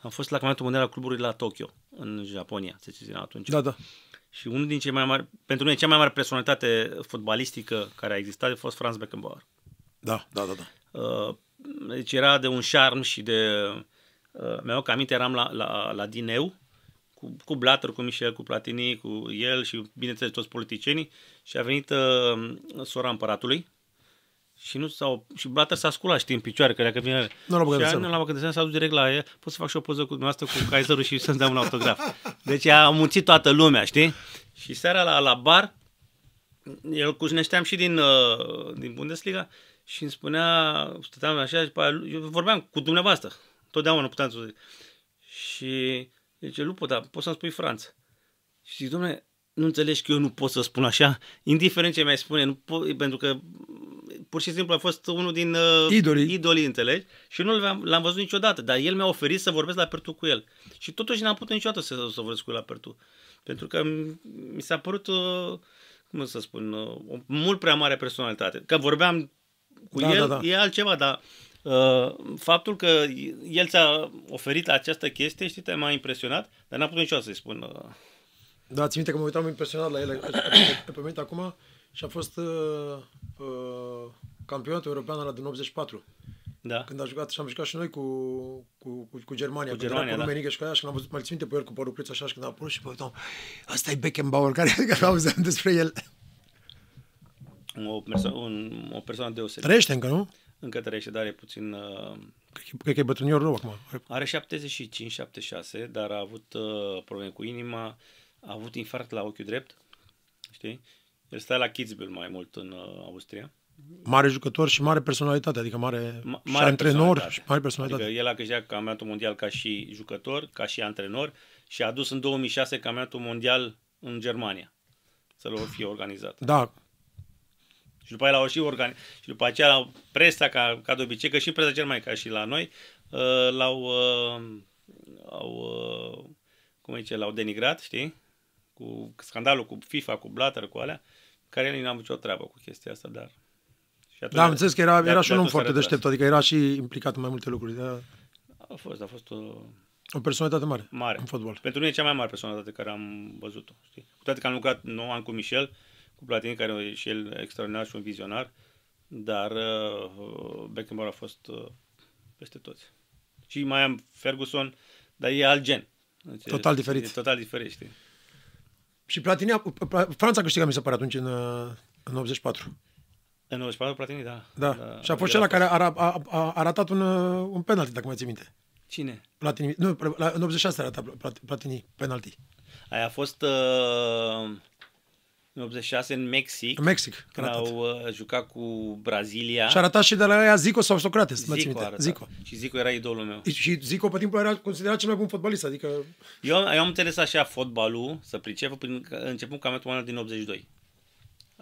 am fost la campionatul mondial al cluburilor la Tokyo, în Japonia, se ține atunci. Da, da. Și unul din cei mai mari, pentru noi, cea mai mare personalitate fotbalistică care a existat a fost Franz Beckenbauer. Da, da, da, da. Uh, Deci era de un șarm și de... uh, Mi-au că aminte, eram la, la, la Dineu, cu, cu Blatter, cu Michel, cu Platini, cu el și, bineînțeles, toți politicienii și a venit uh, sora împăratului și nu s-au, și Blatter s-a sculat, știi, în picioare, că dacă vine... Nu l-a băgat de și a- seamă. nu l-a băgat de seamă, s-a dus direct la ea, pot să fac și o poză cu dumneavoastră, cu Kaiserul și să-mi dau un autograf. Deci a muncit toată lumea, știi? Și seara la, la bar, el cunoșteam și din, uh, din Bundesliga și îmi spunea, stăteam așa și după aia, eu vorbeam cu dumneavoastră, totdeauna puteam să zic. Și zice, Lupo, dar poți să-mi spui Franța. Și zic, domnule, nu înțelegi că eu nu pot să spun așa, indiferent ce mi-ai spune, nu pot, pentru că pur și simplu a fost unul din uh, Idolii. idolii, înțelegi? Și nu l-am, l-am văzut niciodată, dar el mi-a oferit să vorbesc la Pertu cu el. Și totuși n-am putut niciodată să, să vorbesc cu el la Pertu. Pentru că m- mi s-a părut, uh, cum să spun, uh, o mult prea mare personalitate. Că vorbeam cu Da, el, da, da. e altceva, dar uh, faptul că el ți-a oferit această chestie, știi, te-a mai impresionat, dar n-am putut niciodată să-i spun. Uh, Da, țin minte că mă uitam impresionat la el pe pe mine acum și a fost uh, uh, campionatul european ăla din 84. Da. Când a jucat și am jucat și noi cu, cu, cu, cu Germania. Cu când Germania, era da. cu Rumenică și cu aia și când am văzut, mai țin minte pe el cu părul preț așa și când a apărut și pe uitam, ăsta e Beckenbauer, care, care auzeam despre el. O, perso- un, o persoană deosebită. Trăiește încă, nu? Încă trăiește, dar e puțin... Uh, Cred că- Cred că e bătrânior rău acum. are 75-76, dar a avut uh, probleme cu inima, a avut infarct la ochiul drept, știi? El stă la Kitzbühel mai mult în uh, Austria. Mare jucător și mare personalitate, adică mare, Ma- și mare antrenor personalitate. și mare personalitate. Adică el a câștigat campionatul mondial ca și jucător, ca și antrenor și a dus în 2006 campionatul mondial în Germania să l fie organizat. Da, Și după aia l-au și organizat. Și după aceea la presa, ca, ca de obicei, că și presa germană, ca și la noi, uh, l-au, uh, au, uh, cum zice, l-au denigrat, știi? Cu scandalul cu FIFA, cu Blatter, cu alea, care el n-a avut nicio treabă cu chestia asta, dar... Și atunci, da, am înțeles că era, de- era de și un om atunci s-a foarte retras. deștept, adică era și implicat în mai multe lucruri. Da. A fost, a fost uh, O personalitate mare, mare. în fotbal. Pentru mine e cea mai mare personalitate care am văzut-o. Știi? Cu toate că am lucrat 9 ani cu Michel, cu Platini, care e și el extraordinar și un vizionar, dar uh, Beckenbauer a fost uh, peste toți. Și mai am Ferguson, dar e alt gen. Deci, Total diferit. E total diferit, știi? Și Platini, a- Franța a câștigat, mi se pare, atunci, în, uh, în 84. În 94 Platini, da. Da. și a fost cel care a, a, a, a, a ratat un, uh, un penalti, dacă mai ții minte. Cine? Platini, nu, la- în 86 a ratat Plat- Platini penalti. Aia a fost uh, în 86 în Mexic, În Mexic. a când ratat. au uh, jucat cu Brazilia. Și a ratat și de la aia Zico sau Socrates, mai ții Zico, a minte. arătat. Zico. Și Zico era idolul meu. Și Zico pe timpul era considerat cel mai bun fotbalist, adică Eu, eu am interesat așa fotbalul, să pricep, prin, începând campionatul mondial din 82.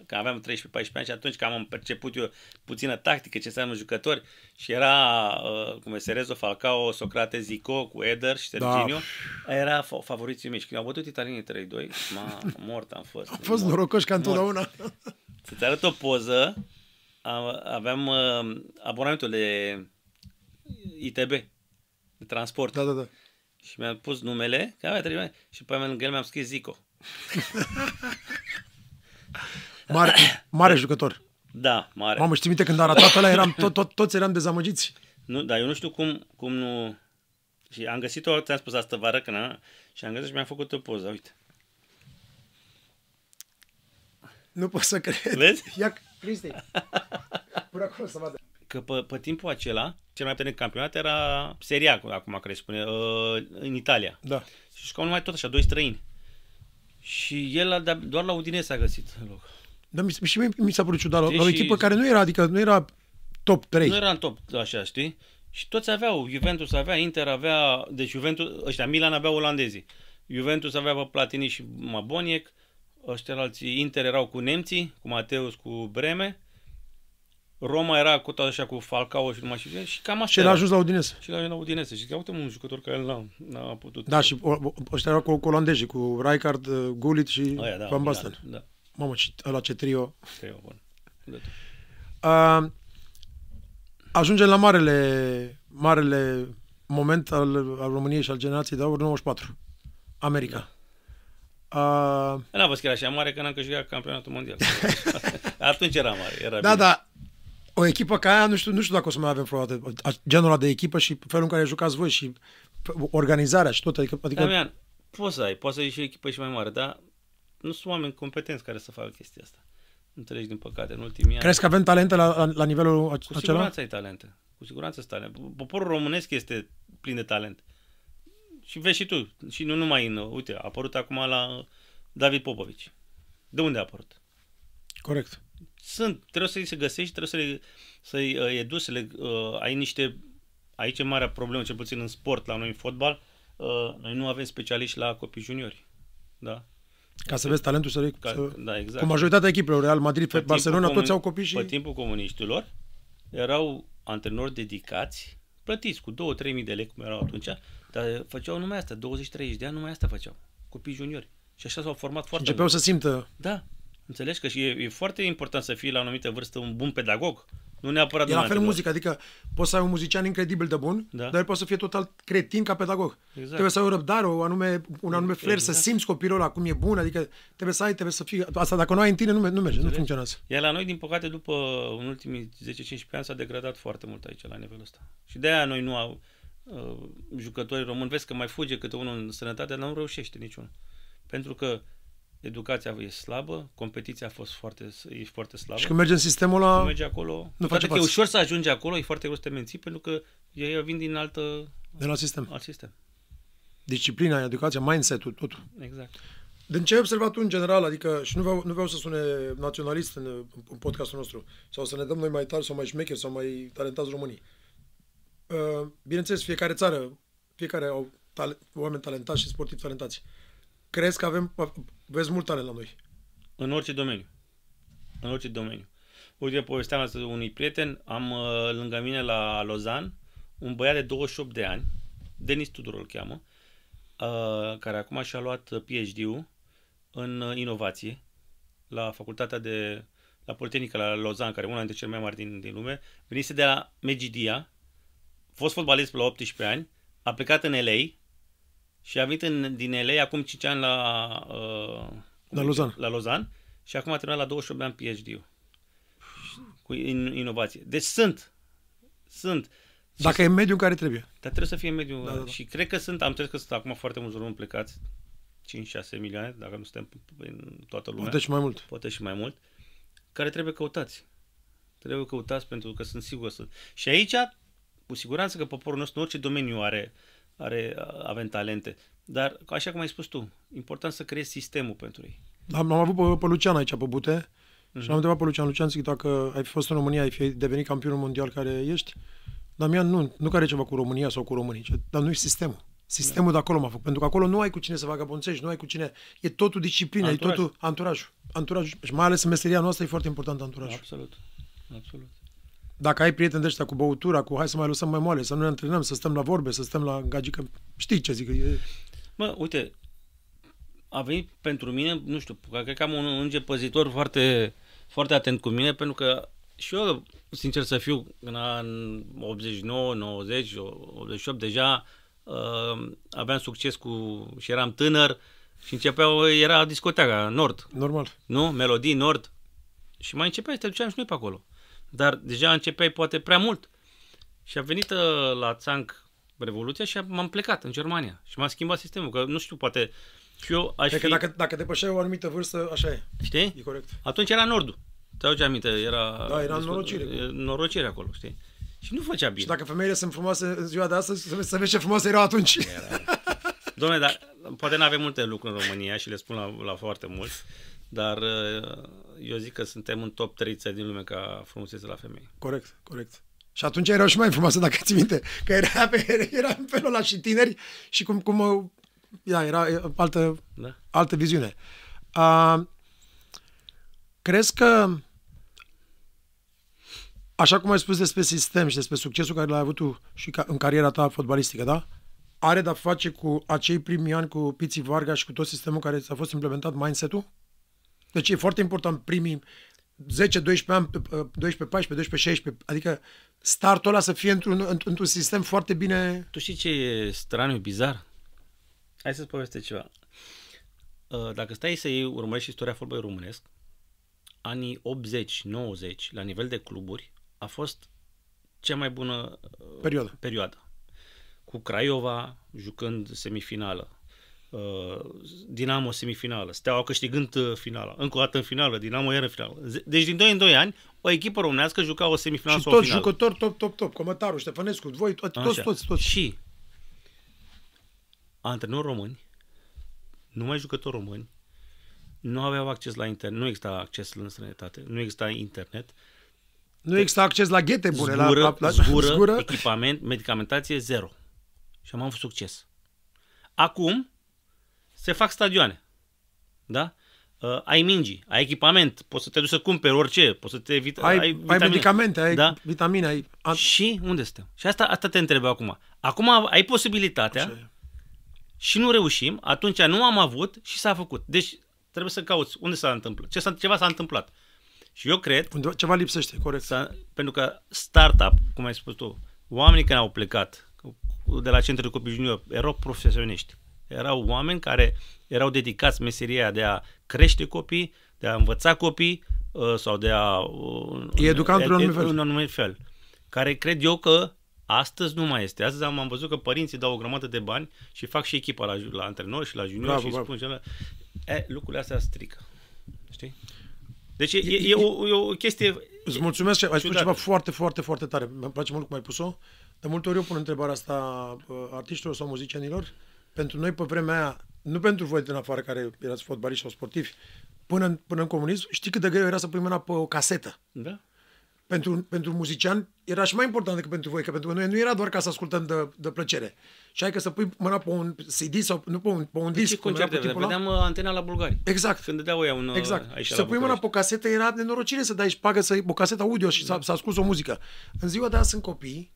Că aveam 13-14 ani și atunci că am perceput eu puțină tactică, ce înseamnă jucători și era, uh, cum e Serezo, Falcao, Socrate, Zico, cu Eder și Serginio, da. era fa- favoriții mei. Și când au bătut italienii 3-2, ma, mort am fost. a fost mort. norocoși ca întotdeauna. Să-ți arăt o poză, a- aveam uh, abonamentul de ITB, de transport. Da, da, da. Și mi-am pus numele, că avea trei ani, și pe lângă el mi-am scris Zico. Mare, mare jucător. Da, mare. Mamă, știi minte când a ratat ăla, eram, tot, tot, toți eram dezamăgiți. Nu, dar eu nu știu cum, cum nu... Și am găsit-o, ți-am spus asta vară, când am, și am găsit și mi-am făcut o poză, uite. Nu pot să cred. Vezi? Ia, Cristi. Până acolo să vadă. Că pe, pe timpul acela, cel mai puternic campionat era Seria, acum care spune, uh, în Italia. Da. Și jucau numai tot așa, doi străini. Și el a, da- doar la Udinese a găsit loc. Dar mi, și mie mi s-a părut ciudat la, Știi, la o și- echipă care nu era, adică nu era top 3. Nu era în top, așa, știi? Și toți aveau, Juventus avea, Inter avea, deci Juventus, ăștia, Milan avea olandezii. Juventus avea pe Platini și Maboniec, ăștia alții, Inter erau cu nemții, cu Mateus, cu Breme, Roma era cu tot așa cu Falcao și nu mai știu ce, și cam așa Și el a era. ajuns la Udinese. Și la la Udinese. Și zic, uite mă, un jucător care n-a, n-a putut. Da, și o- o- ăștia erau cu, cu olandezii, cu Rijkaard, uh, Gullit și Aia, da, Van Milan, Basten. Da, Mamă, și ăla ce trio. trio, bun. Da. Uh, ajungem la marele, marele moment al, al României și al generației de aur 94. America. Uh, N-a fost chiar așa mare că n-am câștigat campionatul mondial. Atunci era mare. Era da, bine. da. O echipă ca aia, nu știu, nu știu dacă o să mai avem vreodată a- genul ăla de echipă și felul în care jucați voi și organizarea și tot. Adică, adică Damian, poți să ai, poți să ai și o echipă și mai mare, dar nu sunt oameni competenți care să facă chestia asta. Înțelegi, din păcate, în ultimii ani. crezi că avem talente la, la, la nivelul Cu acela? siguranță ai talente. Cu siguranță ai talent. Poporul românesc este plin de talent. Și vezi și tu. Și nu numai în... Uite, a apărut acum la David Popovici. De unde a apărut? Corect. Sunt, trebuie să-i se găsești, trebuie să le, să-i uh, educi, să le, uh, ai niște, aici e marea problemă, cel puțin în sport, la noi în fotbal, uh, noi nu avem specialiști la copii juniori. Da? Ca să vezi talentul să, le, Ca, să da, exact. Cu majoritatea echipelor, Real Madrid, Pe Barcelona, timpul toți comun- au copii și... Pe timpul comuniștilor erau antrenori dedicați, plătiți cu 2-3 mii de lei, cum erau atunci, dar făceau numai asta, 20-30 de ani, numai asta făceau, copii juniori. Și așa s-au format foarte Începeau mult. să simtă... Da, înțelegi că și e, e foarte important să fii la o anumită vârstă un bun pedagog, Nu neapărat E la fel în antrenor. muzică, adică poți să ai un muzician incredibil de bun, Da. dar el poate să fie total cretin ca pedagog. Exact. Trebuie să ai o răbdare, o anume, un anume flair, Exact. să simți copilul ăla cum e bun, adică trebuie să ai, trebuie să fii... Asta dacă nu ai în tine, nu, me- nu merge, nu funcționează. Iar la noi, din păcate, după în ultimii 10-15 ani s-a degradat foarte mult aici, la nivelul ăsta. Și de aia noi nu au uh, jucători români. Vezi că mai fuge câte unul în sănătate, dar nu reușește niciunul. Pentru că educația e slabă, competiția a fost foarte, e foarte slabă. Și când mergi în sistemul Nu ăla, merge acolo. nu Nu face face că e față. ușor să ajungi acolo, e foarte greu să te menții, pentru că ei vin din altă, de la sistem. alt sistem. Disciplina, educația, mindset-ul, totul. Exact. Din ce ai observat tu în general, adică, și nu vreau, nu vreau să sune naționalist în, în podcastul nostru, sau să ne dăm noi mai tari sau mai șmecheri sau mai talentați românii. Uh, bineînțeles, fiecare țară, fiecare au tale, oameni talentați și sportivi talentați. Crezi că avem, vezi mult talent la noi? În orice domeniu. În orice domeniu. Uite, povesteam astăzi unui prieten, am uh, lângă mine la Lozan un băiat de 28 de ani, Denis Tudor îl cheamă, uh, care acum și-a luat PhD-ul în uh, inovație la facultatea de la Politehnica la Lozan, care e una dintre cele mai mari din, din lume, venise de la Megidia, fost fotbalist la 18 ani, a plecat în LA și a venit în, din LA acum 5 ani la, uh, La Lozan. la Lozan și acum a terminat la 28 de ani PhD-ul cu in, inovație. Deci sunt. Sunt. Dacă e mediul în care trebuie. Dar trebuie să fie mediul. Da, Da, da, da. Și cred că sunt, am înțeles că sunt acum foarte mulți români plecați, 5-6 milioane, dacă nu suntem în toată lumea, Poate și mai mult. poate și mai mult, care trebuie căutați. Trebuie căutați pentru că sunt sigur să... Și aici, cu siguranță că poporul nostru în orice domeniu are, are avem talente. Dar, așa cum ai spus tu, important să creezi sistemul pentru ei. Am, am avut pe, pe Lucian aici, pe Bute, Mhm. și l-am întrebat pe Lucian, Lucian, zic, dacă ai fi fost în România, ai fi devenit campionul mondial care ești? Damian, nu, nu care e ceva cu România sau cu românii, ci- dar nu e sistemul. Sistemul Da. de acolo m-a făcut, pentru că acolo nu ai cu cine să vagabonțești, nu ai cu cine, e totul disciplină, Anturaj. e totul anturajul. Anturajul. Și mai ales în meseria noastră e foarte important anturajul. Absolut. Absolut. Dacă ai prieteni de ăștia cu băutura, cu hai să mai lăsăm mai moale, să nu ne antrenăm, să stăm la vorbe, să stăm la gagică, știi ce zic, e, Mă, uite, a venit pentru mine, nu știu, cred că am un înger păzitor foarte, foarte atent cu mine, pentru că și eu, sincer să fiu, în an 89, 90, 88, deja uh, aveam succes cu, și eram tânăr și începeau, era discoteca Nord, normal. nu? Melodii Nord. Și mai începeai, te duceam și noi pe acolo. Dar deja începeai poate prea mult. Și a venit uh, la țanc Revoluția și m-am plecat în Germania. Și m-a schimbat sistemul, că nu știu, poate și eu aș Cred fi... că dacă, dacă depășeai o anumită vârstă, așa e, Știi? e corect. Atunci era Nordul. Te aduce aminte, era... Da, era disco- norocire. Norocire acolo, știi? Și nu făcea bine. Și dacă femeile sunt frumoase în ziua de astăzi, să vezi, să vezi ce frumoase erau atunci. Dom'le, dar poate nu avem multe lucruri în România și le spun la, la foarte mulți, dar uh, eu zic că suntem în top 3 țări din lume ca frumusețe la femei. Corect, corect. Și atunci erau și mai frumoase, dacă ți minte. Că era, pe, era în felul ăla și tineri și cum, cum uh, ia, era e, altă, Da? altă viziune. A, crezi că, așa cum ai spus despre sistem și despre succesul care l-ai avut tu și ca, în cariera ta fotbalistică, da? Are de-a face cu acei primi ani cu Piți Varga și cu tot sistemul care ți-a fost implementat, mindset-ul? Deci e foarte important primii 10, 12 ani, 12, 14, 12, 16, adică startul ăla să fie într-un, într- într-un sistem foarte bine... Tu știi ce e straniu, bizar? Hai să-ți povestesc ceva. Uh, Dacă stai să iei, urmărești istoria fotbalului românesc, anii 80-90, la nivel de cluburi, a fost cea mai bună uh, Perioadă. perioadă. Cu Craiova jucând semifinală, uh, Dinamo semifinală, Steaua câștigând uh, finala, încă o dată în finală, Dinamo iar în finală. Ze- Deci din 2 în 2 ani, o echipă românească juca o semifinală Și sau o toți finală. jucători top, top, top. Comătaru, Ștefănescu, voi, toți, toți, Așa. toți, toți. Și antrenori români, numai jucători români, nu aveau acces la internet, nu exista acces în străinătate, nu exista internet, Nu există acces la ghete bune. zgură, la, la, la, zgură, zgură. echipament, medicamentație, zero. Și am avut succes. Acum se fac stadioane. Da? Uh, ai mingi, ai echipament, poți să te duci să cumperi orice, poți să te vit- Ai, ai, ai vitamine. medicamente, ai Da? vitamine, ai... A, Și unde suntem? Și asta, asta te întreb acum. Acum ai posibilitatea Așa e. și nu reușim, atunci nu am avut și s-a făcut. Deci trebuie să cauți unde s-a întâmplat, ce s-a, ceva s-a întâmplat. Și eu cred Undeva, ceva lipsește, corect. să, pentru că startup, cum ai spus tu, oamenii care au plecat de la centrul de copii junior erau profesioniști. Erau oameni care erau dedicați meseria de a crește copii, de a învăța copii uh, sau de a... uh, Îi educa într-un anumit fel. în un anumit fel. Care cred eu că astăzi nu mai este. Astăzi am, am văzut că părinții dau o grămadă de bani și fac și echipa la, la antrenori și la junior Bravo, și îi bravo. spun și ala. E, lucrurile astea strică. Știi? Deci e, e, e, o, e o chestie... Îți mulțumesc, că ai spus ciudată. ceva foarte, foarte, foarte tare. Îmi place mult cum ai pus-o. De multe ori eu pun întrebarea asta uh, artiștilor sau muzicienilor. Pentru noi, pe vremea aia, nu pentru voi din afară care erați fotbaliști sau sportivi, până în, până în comunism, știi cât de greu era să pui mâna pe o casetă. Da? Pentru, pentru muzician era și mai important decât pentru voi, că pentru noi nu era doar ca să ascultăm de, de plăcere. Și ai că să pui mâna pe un CD sau nu pe un, pe un Ce disc. cum era concerte pe aveam? timpul ăla. Vedeam uh, antena la Bulgari. Exact. Când dădeau ea un... uh, Exact. Aici și la să pui mâna pe București. o casetă era nenorocire să dai și pagă să o casetă audio și să, să asculti o muzică. În ziua de azi sunt copii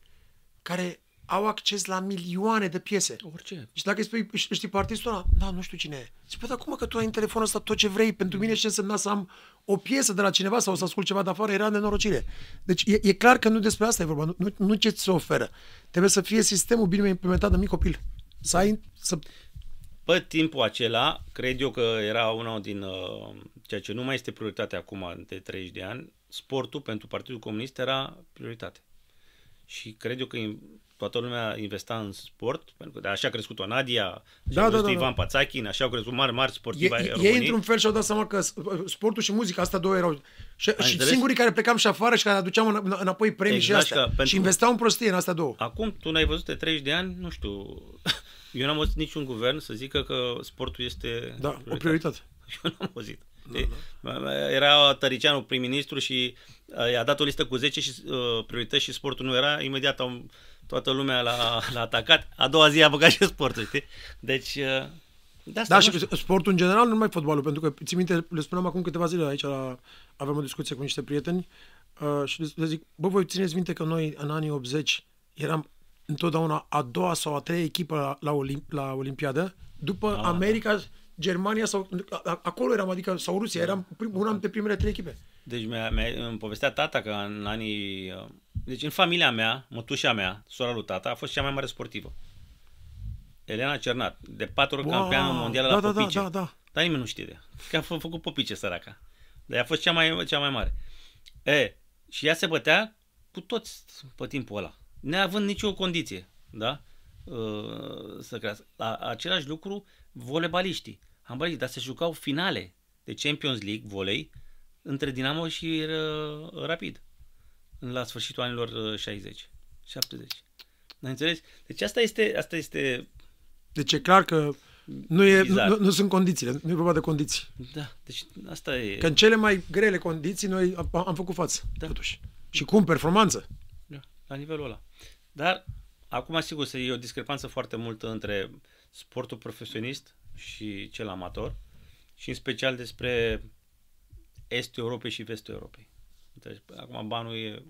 care au acces la milioane de piese. Orice. Și dacă îi spui, "Ș- știi pe artistul ăla? Da, nu știu cine e. Zici, păi, dar cum mă că tu ai în telefonul ăsta tot ce vrei? Pentru mine ce însemna să am o piesă de la cineva sau să ascult ceva de afară era nenorocire. Deci e, e clar că nu despre asta e vorba, nu, nu, nu ce ți se oferă. Trebuie să fie sistemul bine implementat de mic copil. Să ai, să... Pe timpul acela, cred eu că era una din uh, ceea ce nu mai este prioritate acum de 30 de ani, sportul pentru Partidul Comunist era prioritate. Și cred eu că in- toată lumea investa în sport, pentru că de așa a crescut o Nadia, așa Da, a da, crescut da, da. Ivan Pațachin, așa au crescut mari, mari Ei, sportivi ai ei României. într-un fel și-au dat seama că s- sportul și muzica, astea două erau... Și, și înțeles? singurii care plecam și afară și care aduceam în- înapoi premii Exact, și astea. că pentru- Și investeau în prostie în astea două. Acum, tu n-ai văzut de 30 de ani, nu știu, eu n-am văzut niciun guvern să zică că sportul este Da, o prioritate. Eu n-am auzit. Da, Era Tăricianu prim-ministru și uh, i-a dat o listă cu 10 și, uh, priorități și sportul nu era. Imediat au, toată lumea l-a, l-a atacat. A doua zi a băgat și sportul, știi? Deci, uh, de asta Da, nu și știu. sportul în general, nu numai fotbalul, pentru că, ții minte, le spuneam acum câteva zile aici, la, avem o discuție cu niște prieteni uh, și le- le zic, bă, voi țineți minte că noi în anii 80 eram întotdeauna a doua sau a treia echipă la, la, Olimp, la Olimpiadă, după Ah, America, Germania sau a- a- acolo eram, adică sau Rusia, eram prim, una dintre primele trei echipe. Deci mi-a, mi-a, îmi povestea tata că în anii... uh, Deci în familia mea, mătușa mea, sora lui tata, a fost cea mai mare sportivă. Elena Cernat, de patru ori Wow, campioană mondială da, la da, da, popice. da, da. Dar nimeni nu știe de ea. Că a fă- făcut popice săraca. Dar ea a fost cea mai, cea mai mare. E, și ea se bătea cu toți pe timpul ăla. Neavând nicio condiție, da? Uh, să crească. La același lucru, volebaliștii. Handbaliștii, dar se jucau finale de Champions League, volei, între Dinamo și uh, Rapid. La sfârșitul anilor uh, 60, 70. N-ai înțeles? Deci asta este, asta este Deci e clar că nu, e, Bizar. nu, nu sunt condițiile, nu e vorba de condiții. da, deci asta e. Că în cele mai grele condiții noi am, am făcut față, Da. totuși. Și cum? Performanță. Da, la nivelul ăla. Dar, acum, sigur, să e o discrepanță foarte multă între sportul profesionist și cel amator și în special despre estul Europei și vestul Europei. Deci, acum banul e,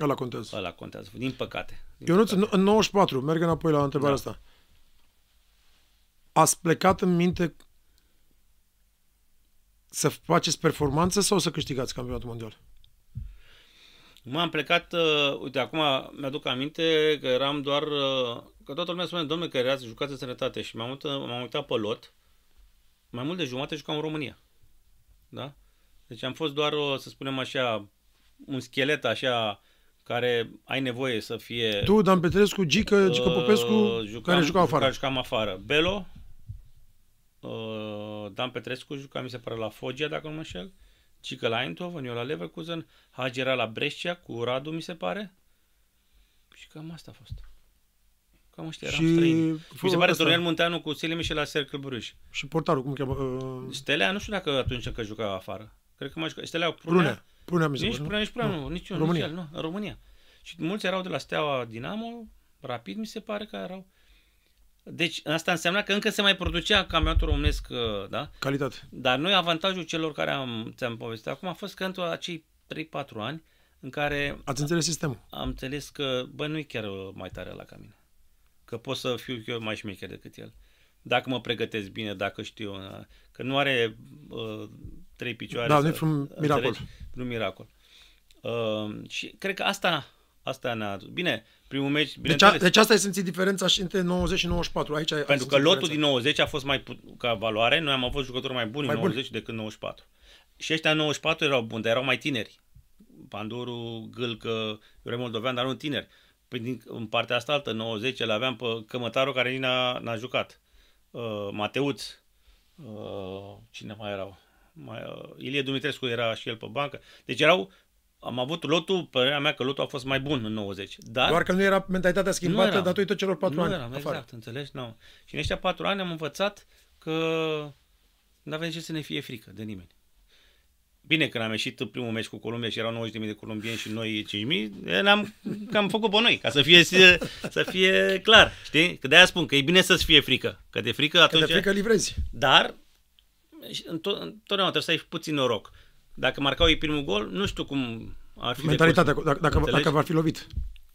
Ăla contează. ăla contează, din păcate. Din Ionuț, în, păcate. în 94, merg înapoi la întrebarea Da. asta. Ați plecat în minte să faceți performanță sau să câștigați campionatul mondial? M-am plecat, uh, uite, acum mi-aduc aminte că eram doar, uh, că toată lumea spune, domnule, că erați jucați în sănătate și m-am uitat, m-am uitat pe lot, mai mult de jumate jucam în România. Da? Deci am fost doar, uh, să spunem așa, un schelet așa, care ai nevoie să fie... Tu, Dan Petrescu, Gică, Gică uh, Popescu, care jucau afară. Care jucam afară. Belo, uh, Dan Petrescu juca, mi se pare, la Foggia, dacă nu mă înșel. Cică la Eindhoven, eu la Leverkusen, Hagi era la Brescia cu Radu, mi se pare. Și cam asta a fost. Cam ăștia eram Și străini. Mi se pare ăsta- Tonel Munteanu cu Selim și la Cercle Bruges. Și portarul, cum cheamă? Uh, Stelea, nu știu dacă atunci că juca afară. Cred că mai juca. Stelea Prunea. Prunea. Prunea, mi se Nici pare, nu? Prunea, nici Prunea, nu. Nici eu, România. nici el, nu. În România. Și mulți erau de la Steaua Dinamo, Rapid, mi se pare că erau. Deci asta înseamnă că încă se mai producea campionatul românesc, uh, da? Calitate. Dar noi avantajul celor care am, ți-am povestit acum a fost că într acei 3-4 ani în care Ați înțeles sistemul. am înțeles că, bă, nu e chiar uh, mai tare la ca mine. Că pot să fiu eu mai șmecher decât el. Dacă mă pregătesc bine, dacă știu, uh, că nu are uh, trei picioare. Da, să- nu e un miracol. înțelegi? Un miracol. Uh, și cred că asta, asta ne-a adus. Bine, primul meci, Deci, a, bineînțeles, deci asta ai simțit diferența și între 90 și 94. Aici ai- ai pentru că simțit lotul din diferența. 90 a fost mai put- ca valoare, noi am avut jucători mai buni Mai în buni. 90 decât 94. Și ăștia în 94 erau buni, dar erau mai tineri. Panduru, Gâlcă, Iure Moldovean, dar nu tineri. Păi din, în partea asta altă, 90, îl aveam pe Cămătaru care nici n-a, n-a jucat. Uh, Mateuț, uh, cine mai erau? Mai, uh, Ilie Dumitrescu era și el pe bancă. Deci erau, am avut lotul, părerea mea că lotul a fost mai bun în 90. Dar Doar că nu era mentalitatea schimbată eram. datorită celor patru nu ani. eram, afară. exact, înțelegi? Nu. Și în ăștia patru ani am învățat că nu avem ce să ne fie frică de nimeni. Bine, când am ieșit în primul meci cu Columbia și erau 90.000 de colombieni și noi 5.000, e, ne-am cam făcut pe noi, ca să fie, să fie clar, știi? Că de-aia spun că e bine să-ți fie frică, că de frică Că atunci... de frică livrezi. Dar, și întotdeauna trebuie să ai puțin noroc. Dacă marcau ei primul gol, nu știu cum ar fi Mentalitatea, decurs. dacă, dacă, Înțelegi? dacă v-ar fi lovit.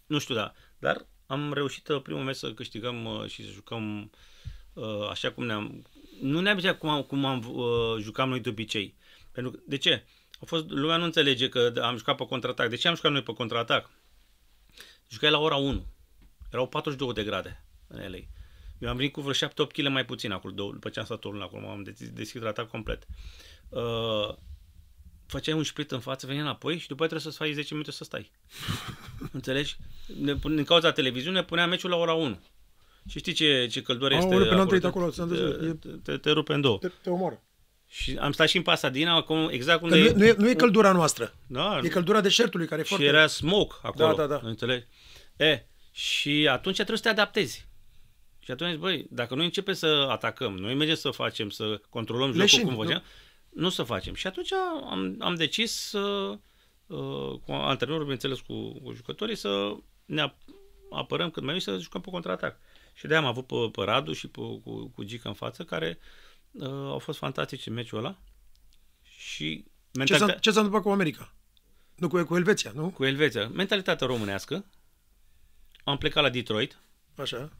Nu știu, da. Dar am reușit uh, primul meci să câștigăm uh, și să jucăm uh, așa cum ne-am... Nu ne-am zis cum am, cum am uh, jucam noi de obicei. Pentru că, de ce? A fost, lumea nu înțelege că am jucat pe contraatac. De ce am jucat noi pe contraatac? Jucai la ora 1. Erau 42 de grade în LA. Eu am venit cu vreo 7-8 kg mai puțin acolo, două- după ce am stat o lună acolo, m-am des- deshidratat complet. Uh, făceai un split în față, veneai înapoi și după aia trebuie să faci 10 minute să stai. Înțelegi? Ne, pun- din cauza televiziunii ne punea meciul la ora 1. Și știi ce, ce căldură Au, este ori pe acolo? Nantuit Te- acolo, ți-am văzut, te, e- te, te, te rupe în două. Te, te omoară. Și am stat și în Pasadena, acum exact Că unde... nu, e- nu, e, nu e căldura noastră. da, E căldura deșertului care e și foarte... era smoke acolo. Da, da, da. Înțelegi? E, și atunci trebuie să te adaptezi. Și atunci, băi, dacă noi începem să atacăm, noi mergem să facem, să controlăm jocul Leșin, cum nu? facem, nu să facem. Și atunci am, am decis să, uh, cu antrenorul, bineînțeles, cu, cu jucătorii, să ne ap- apărăm cât mai mult și să jucăm pe contraatac. Și de-aia am avut pe, pe Radu și pe, cu, cu Gica în față, care uh, au fost fantastici în meciul ăla. Și Ce s-a, mentalita- ce s-a întâmplat cu America? Nu, cu, cu Elveția, nu? cu Elveția, mentalitatea românească. Am plecat la Detroit. Așa.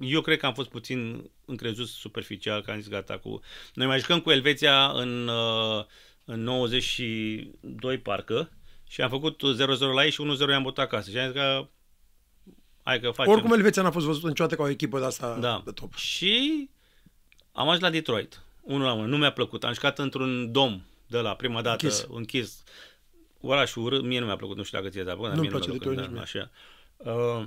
Eu cred că am fost puțin încrezut superficial, că am zis gata cu... Noi mai jucăm cu Elveția în, uh, în 92 parcă și am făcut 0-0 la ei și 1-0 i-am bătut acasă. Și am zis că hai că facem. Oricum Elveția n-a fost văzută niciodată ca o echipă de asta da. de top. Și am ajuns la Detroit. Unul la unul. Nu mi-a plăcut. Am jucat într-un dom de la prima dată Închis. închis. Orașul urât, mie nu mi-a plăcut, nu știu dacă ție ți-a plăcut, dar Nu-mi mie place mi-a plăcut, Detroit nici da, așa. Uh,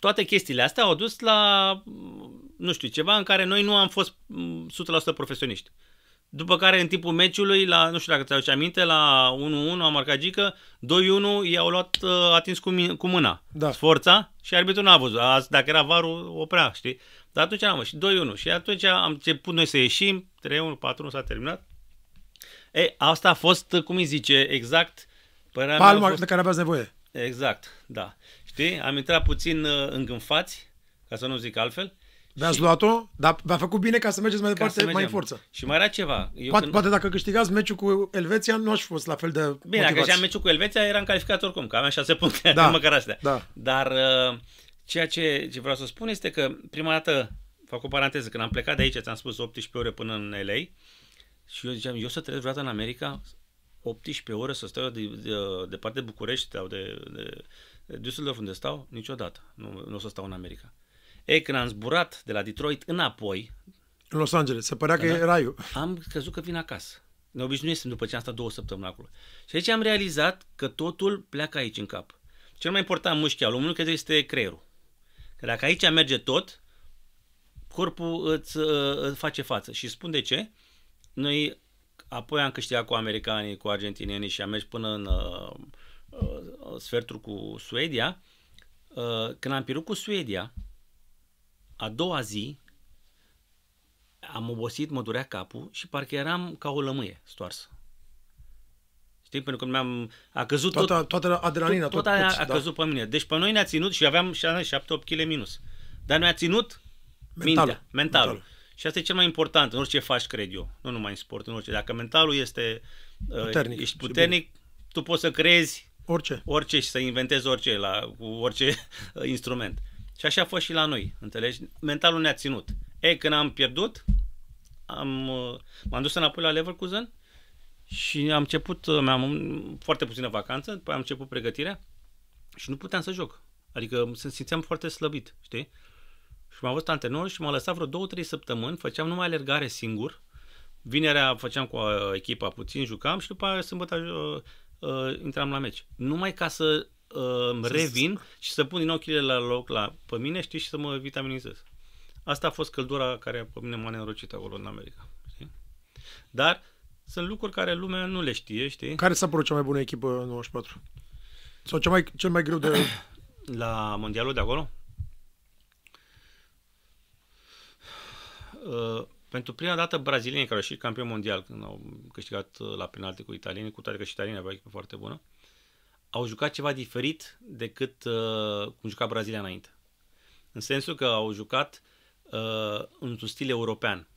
toate chestiile astea au dus la, mm, nu știu, ceva în care noi nu am fost mm, 100% profesioniști. După care, în timpul meciului, la, nu știu dacă ți-aduce aminte, la 1-1 am marcat Gică, 2-1 i-au luat uh, atins cu, mi- cu mâna. Da. Sforța și arbitrul n-a văzut. A, dacă era varul, oprea, știi? Dar atunci am și 2-1. Și atunci am început noi să ieșim, 3-1, 4-1 s-a terminat. E, asta a fost, cum îi zice, exact părerea mea a Palma fost- de care aveați nevoie. Exact, da. Știi? Am intrat puțin uh, îngânfați, ca să nu zic altfel. V-ați și- luat-o, dar v-a făcut bine ca să mergeți mai ca departe, să mai în mergem. forță. Și mai era ceva. Eu Poate, când... poate dacă câștigați meciul cu Elveția, nu aș fi fost la fel de Bine, dacă motivați. și am meciul cu Elveția, eram calificat oricum, că aveam șase puncte, Da, măcar astea. da. Dar uh, ceea ce, ce vreau să spun este că prima dată, fac o paranteză, când am plecat de aici, ți-am spus 18 ore până în LA, și eu ziceam, eu să trăiesc vreodată în America 18 ore să stau de, de, de parte de București sau de, de, de Düsseldorf unde stau? Niciodată. Nu, nu o să stau în America. Ei, când am zburat de la Detroit înapoi, În Los Angeles. Se părea că Da. e raiul. am crezut că vin acasă. Ne obișnuisem după ce am stat două săptămâni acolo. Și aici am realizat că totul pleacă aici în cap. Cel mai important mușchi al omului cred că este creierul. Că dacă aici merge tot, corpul îți, uh, îți face față. Și spun de ce. Noi apoi am câștigat cu americanii, cu argentinienii și am mers până în uh, uh, sfertul cu Suedia. Uh, când am pierdut cu Suedia, a doua zi, am obosit, mă durea capul și parcă eram ca o lămâie stoarsă. Știi? Pentru că mi-am, a căzut tot, Toată, toată adrenalina, tot, tot, tot aia tot, a da. căzut pe mine. Deci pe noi ne-a ținut și aveam 7-8 kg minus. Dar ne-a ținut Mentalul. mintea, mentalul. Mentalul. Și asta e cel mai important în orice faci, cred eu. Nu numai în sport, în orice. Dacă mentalul este uh, Puternic ești și puternic, tu poți să crezi Orice. orice și să inventezi orice la, cu orice uh, instrument. Și așa a fost și la noi, înțelegi? Mentalul ne-a ținut. E, când am pierdut, am, uh, m-am dus înapoi la Leverkusen și am început, uh, mi-am foarte puțină vacanță, după am început pregătirea și nu puteam să joc. Adică se simțeam foarte slăbit, știi? Și m-a văzut antrenor și m-a lăsat vreo două, trei săptămâni, făceam numai alergare singur. Vinerea făceam cu uh, echipa puțin, jucam și după aia sâmbătă uh, uh, intram la meci. Numai ca să uh, revin și să pun din ochile la loc la, pe mine, știi, și să mă vitaminizez. Asta a fost căldura care pe mine m-a nenorocit acolo în America. Știi? Dar sunt lucruri care lumea nu le știe, știi? Care s-a părut cea mai bună echipă în 94? Sau cel mai, cel mai greu de... La mondialul de acolo? Uh, pentru prima dată brazilienii care au ieșit campion mondial când au câștigat uh, la penalti cu italienii, cu toate că și italienii aveau o echipă foarte bună, au jucat ceva diferit decât uh, cum juca Brazilia înainte. În sensul că au jucat uh, într-un stil european.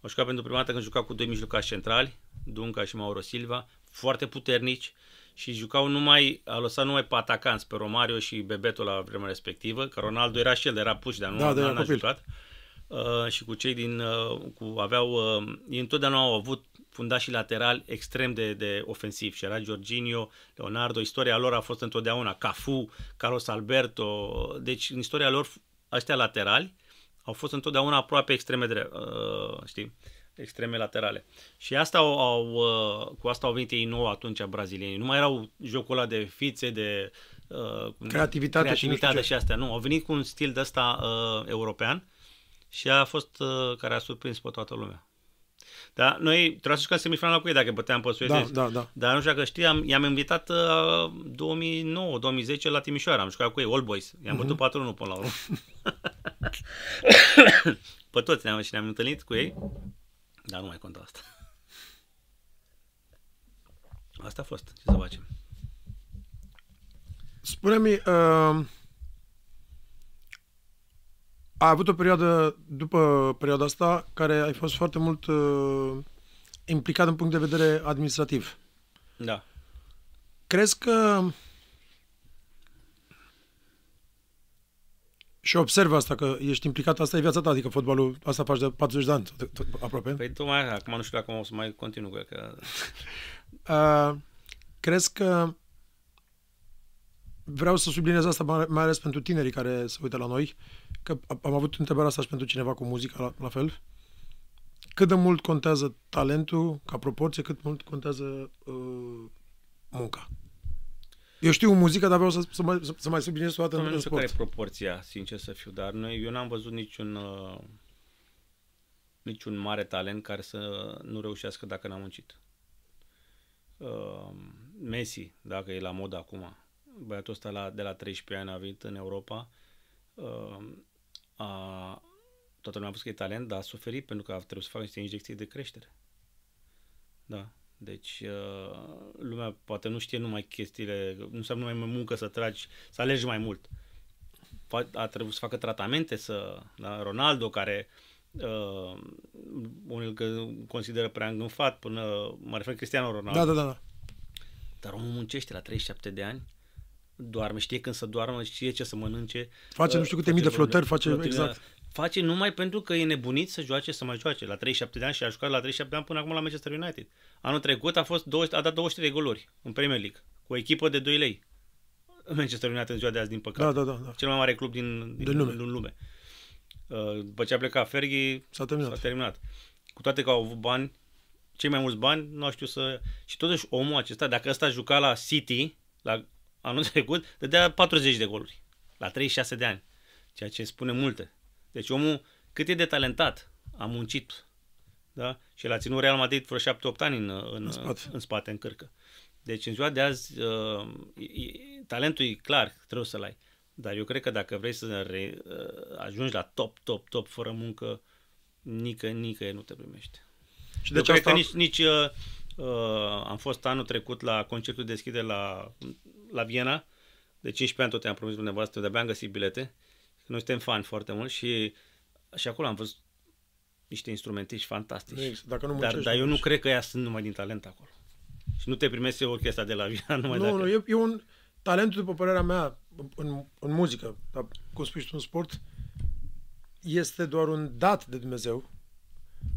Au jucat pentru prima dată când jucau cu doi mijlocași centrali, Dunca și Mauro Silva, foarte puternici și jucau numai, a lăsat numai pe atacanți, pe Romario și Bebeto la vremea respectivă, că Ronaldo era și el, era puș, dar nu Da, da, n-a copil. jucat. Uh, și cu cei din, uh, cu, aveau, uh, ei întotdeauna au avut fundașii laterali extrem de, de ofensiv și era Jorginho, Leonardo, istoria lor a fost întotdeauna Cafu, Carlos Alberto, deci în istoria lor ăștia laterali au fost întotdeauna aproape extreme drept, uh, știi, extreme laterale. Și asta au, au, uh, cu asta au venit ei nou atunci brazilienii. Nu mai erau jocul ăla de fițe, de uh, cum- Creativitate și nu știu creativitate ce. și astea. Nu, au venit cu un stil de ăsta uh, european și a fost uh, care a surprins pe toată lumea. Da, noi trebuia să jucăm semifinala cu ei dacă băteam pe Da, suedezi. da, da. Dar nu știu dacă știi, am, i-am invitat uh, 2009-2010 la Timișoara. Am jucat cu ei, All Boys. I-am Mhm. bătut 4-1 până la urmă. pe toți ne-am, și ne-am întâlnit cu ei. Dar nu mai conta asta. Asta a fost. Ce să facem? Spune-mi, uh, ai avut o perioadă, după perioada asta, care ai fost foarte mult uh, implicat în punct de vedere administrativ. Da. Crezi că și observ asta, că ești implicat, asta e viața ta, adică fotbalul, asta faci de 40 de ani, tot- tot- aproape. Păi tocmai acum nu știu dacă o să mai continu, cred că... Uh, crezi că vreau să subliniez asta mai mai ales pentru tinerii care se uită la noi, că am avut întrebarea asta și pentru cineva cu muzica la, la fel. Cât de mult contează talentul ca proporție, cât mult contează uh, munca? Eu știu muzică, dar vreau să, să, mai, să, să mai subliniez toată în, Nu în știu care e sport. proporția, sincer să fiu, dar noi, eu n-am văzut niciun uh, niciun mare talent care să nu reușească dacă n-a muncit. Uh, Messi, dacă e la modă acum, băiatul ăsta la, de la 13 ani a venit în Europa, uh, a, toată lumea a spus că e talent, dar a suferit pentru că a trebuit să facă niște injecții de creștere. Da. Deci uh, lumea poate nu știe numai chestiile, nu înseamnă numai muncă să tragi, să alergi mai mult. Fa- A trebuit să facă tratamente, să, da, Ronaldo care uh, unul că consideră prea îngânfat până, mă refer Cristiano Ronaldo, Da, da, da. da. dar omul muncește la 37 de ani, doarme, știe când să doarmă, știe ce să mănânce. Face nu uh, știu câte mii de flotări, face flotări, exact. Face numai pentru că e nebunit să joace, să mai joace. La 37 de ani și a jucat la 37 de ani până acum la Manchester United. Anul trecut a, fost 200, a dat 200 de goluri în Premier League, cu o echipă de 2 lei. Manchester United în ziua de azi, din păcate. Da, da, da, da. Cel mai mare club din, din, Din lume. din lume. Uh, După ce a plecat Fergie, S-a terminat. S-a terminat. Cu toate că au avut bani, cei mai mulți bani, nu știu să... Și totuși omul acesta, dacă ăsta juca la City, la anul trecut, dădea 40 de goluri. La 36 de ani. Ceea ce spune multe. Deci omul, cât e de talentat, a muncit. Da? Și l-a ținut Real Madrid vreo 7-8 ani în, în, În spate. în spate, în cârcă. Deci în ziua de azi, uh, e- e- talentul e clar, trebuie să-l ai. Dar eu cred că dacă vrei să re, uh, ajungi la top, top, top, fără muncă, nică, nică nu te primește. Și Deci deci eu cred asta, că nici, nici uh, uh, am fost anul trecut la concertul de deschidere la, la Viena, de 15 ani tot am promis dumneavoastră, de-abia am găsit bilete. Noi suntem fani foarte mult și, și acolo am văzut niște instrumentiști fantastici. Exact, dacă nu dar, muncești, dar nu eu nu muncești. cred că ea sunt numai din talent acolo. Și nu te primesc eu orchestra de la Viena numai nu, dacă... nu, e, e un talentul, după părerea mea, în, în muzică, dar cum spui și tu în sport, este doar un dat de Dumnezeu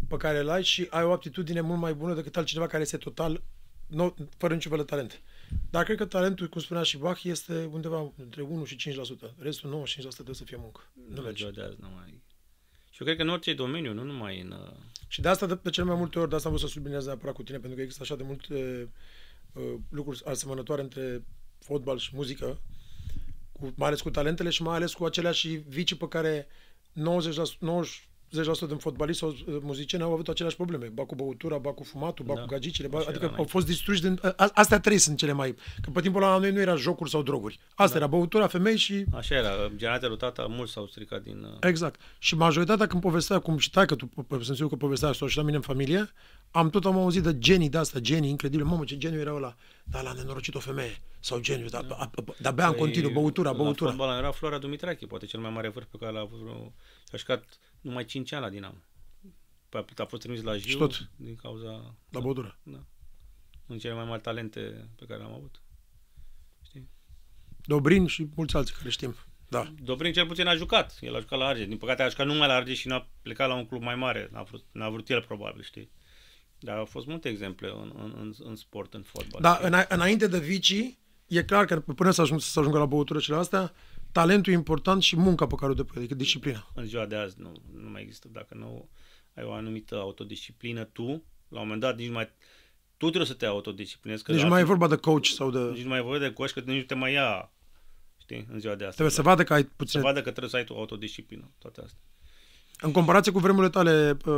pe care îl ai și ai o aptitudine mult mai bună decât altcineva care este total no, fără niciun fel de talent. Dar cred că talentul, cum spunea și Bach, este undeva între 1 și 5%. Restul 95% trebuie să fie muncă. Nu merge. Ziua de azi nu mai... Și eu cred că în orice domeniu, nu numai în... uh, Și de asta, de, de cel mai multe ori, de asta am vrut să subliniez neapărat cu tine, pentru că există așa de multe uh, lucruri asemănătoare între fotbal și muzică, cu, mai ales cu talentele și mai ales cu aceleași vicii pe care 90%, 90% din fotbaliști sau uh, muzicieni au avut aceleași probleme. Ba cu băutura, ba cu fumatul, ba Da. cu gagicile, ba, Așa adică era au fost distruși din... A, astea trei sunt cele mai... Că pe timpul ăla la noi nu era jocuri sau droguri. Asta era băutura, femei și Așa era, generația lui tata, mulți s-au stricat din... uh, Exact. Și majoritatea când povestea, cum și tai că tu, pe- sunt sigur că povestea asta și la mine în familie, am tot am auzit de genii de asta, genii incredibile. Mamă, ce geniu era ăla. Da, l-a nenorocit o femeie. Sau geniu, da, a- a- da bea în continuu, băutura, băutura. La fotbal era Flora Dumitrache, poate cel mai mare vârf pe care l-a avut vreo... Și-a jucat numai 5 ani la Dinamo. Păi a fost trimis la Jiu tot? din cauza... La băutură. Da. În cele mai mari talente pe care le-am avut. Dobrin și mulți alții care știm. Da. Dobrin cel puțin a jucat. El a jucat la Arge. Din păcate a jucat numai la Arge și n-a plecat la un club mai mare. N-a vrut, n-a vrut el probabil, știi? Dar au fost multe exemple în, în, în, în sport, în fotbal. Dar știi? îna- înainte de vicii, e clar că până să, ajung, să ajungă la băutură și la astea, talentul e important și munca pe care o depui, adică disciplina. în ziua de azi nu, nu mai există. Dacă nu ai o anumită autodisciplină, tu, la un moment dat, nici nu mai... Tu trebuie să te autodisciplinezi. Că Deci nu mai e vorba de coach sau de... nici nu mai e vorba de coș, că nici nu te mai ia, știi, în ziua de astăzi. Trebuie să vadă că ai să puțin... vadă că trebuie să ai tu autodisciplină, toate astea. În comparație cu vremurile tale, uh,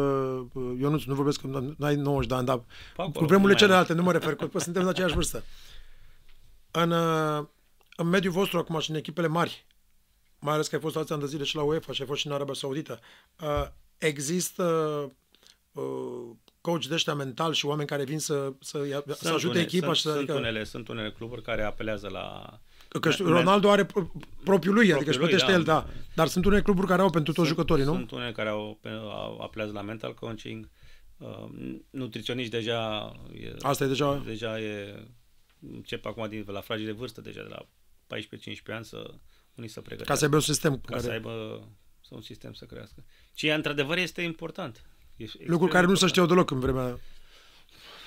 uh, eu nu, nu vorbesc că nu ai 90 de ani, dar acolo, cu vremurile nu mai celelalte, nu mă refer, că suntem de aceeași vârstă. În, uh, în mediul vostru acum și în echipele mari, mai ales că ai fost alți ani de zile și la UEFA și ai fost și în Arabia Saudită, uh, există uh, coach de ăștia mental și oameni care vin să, să, ia, să Sunt ajute une- echipa sunt, și să... sunt, Adică, unele, sunt unele cluburi care apelează la... că știu, Ronaldo are pro- propriul lui, adică își lui, plătește da. el, da. Dar sunt unele cluburi care au pentru toți jucătorii, nu? Sunt unele care au, pe- au apelează la mental coaching. Uh, nutriționiști deja e, Asta e deja... deja e încep acum din, la fragii de vârstă deja de la 14-15 ani să unii să pregătească. Ca să aibă un sistem ca care... să aibă să un sistem să crească. Și într-adevăr este important. E extrem Lucruri care de nu se important. știau deloc în vremea...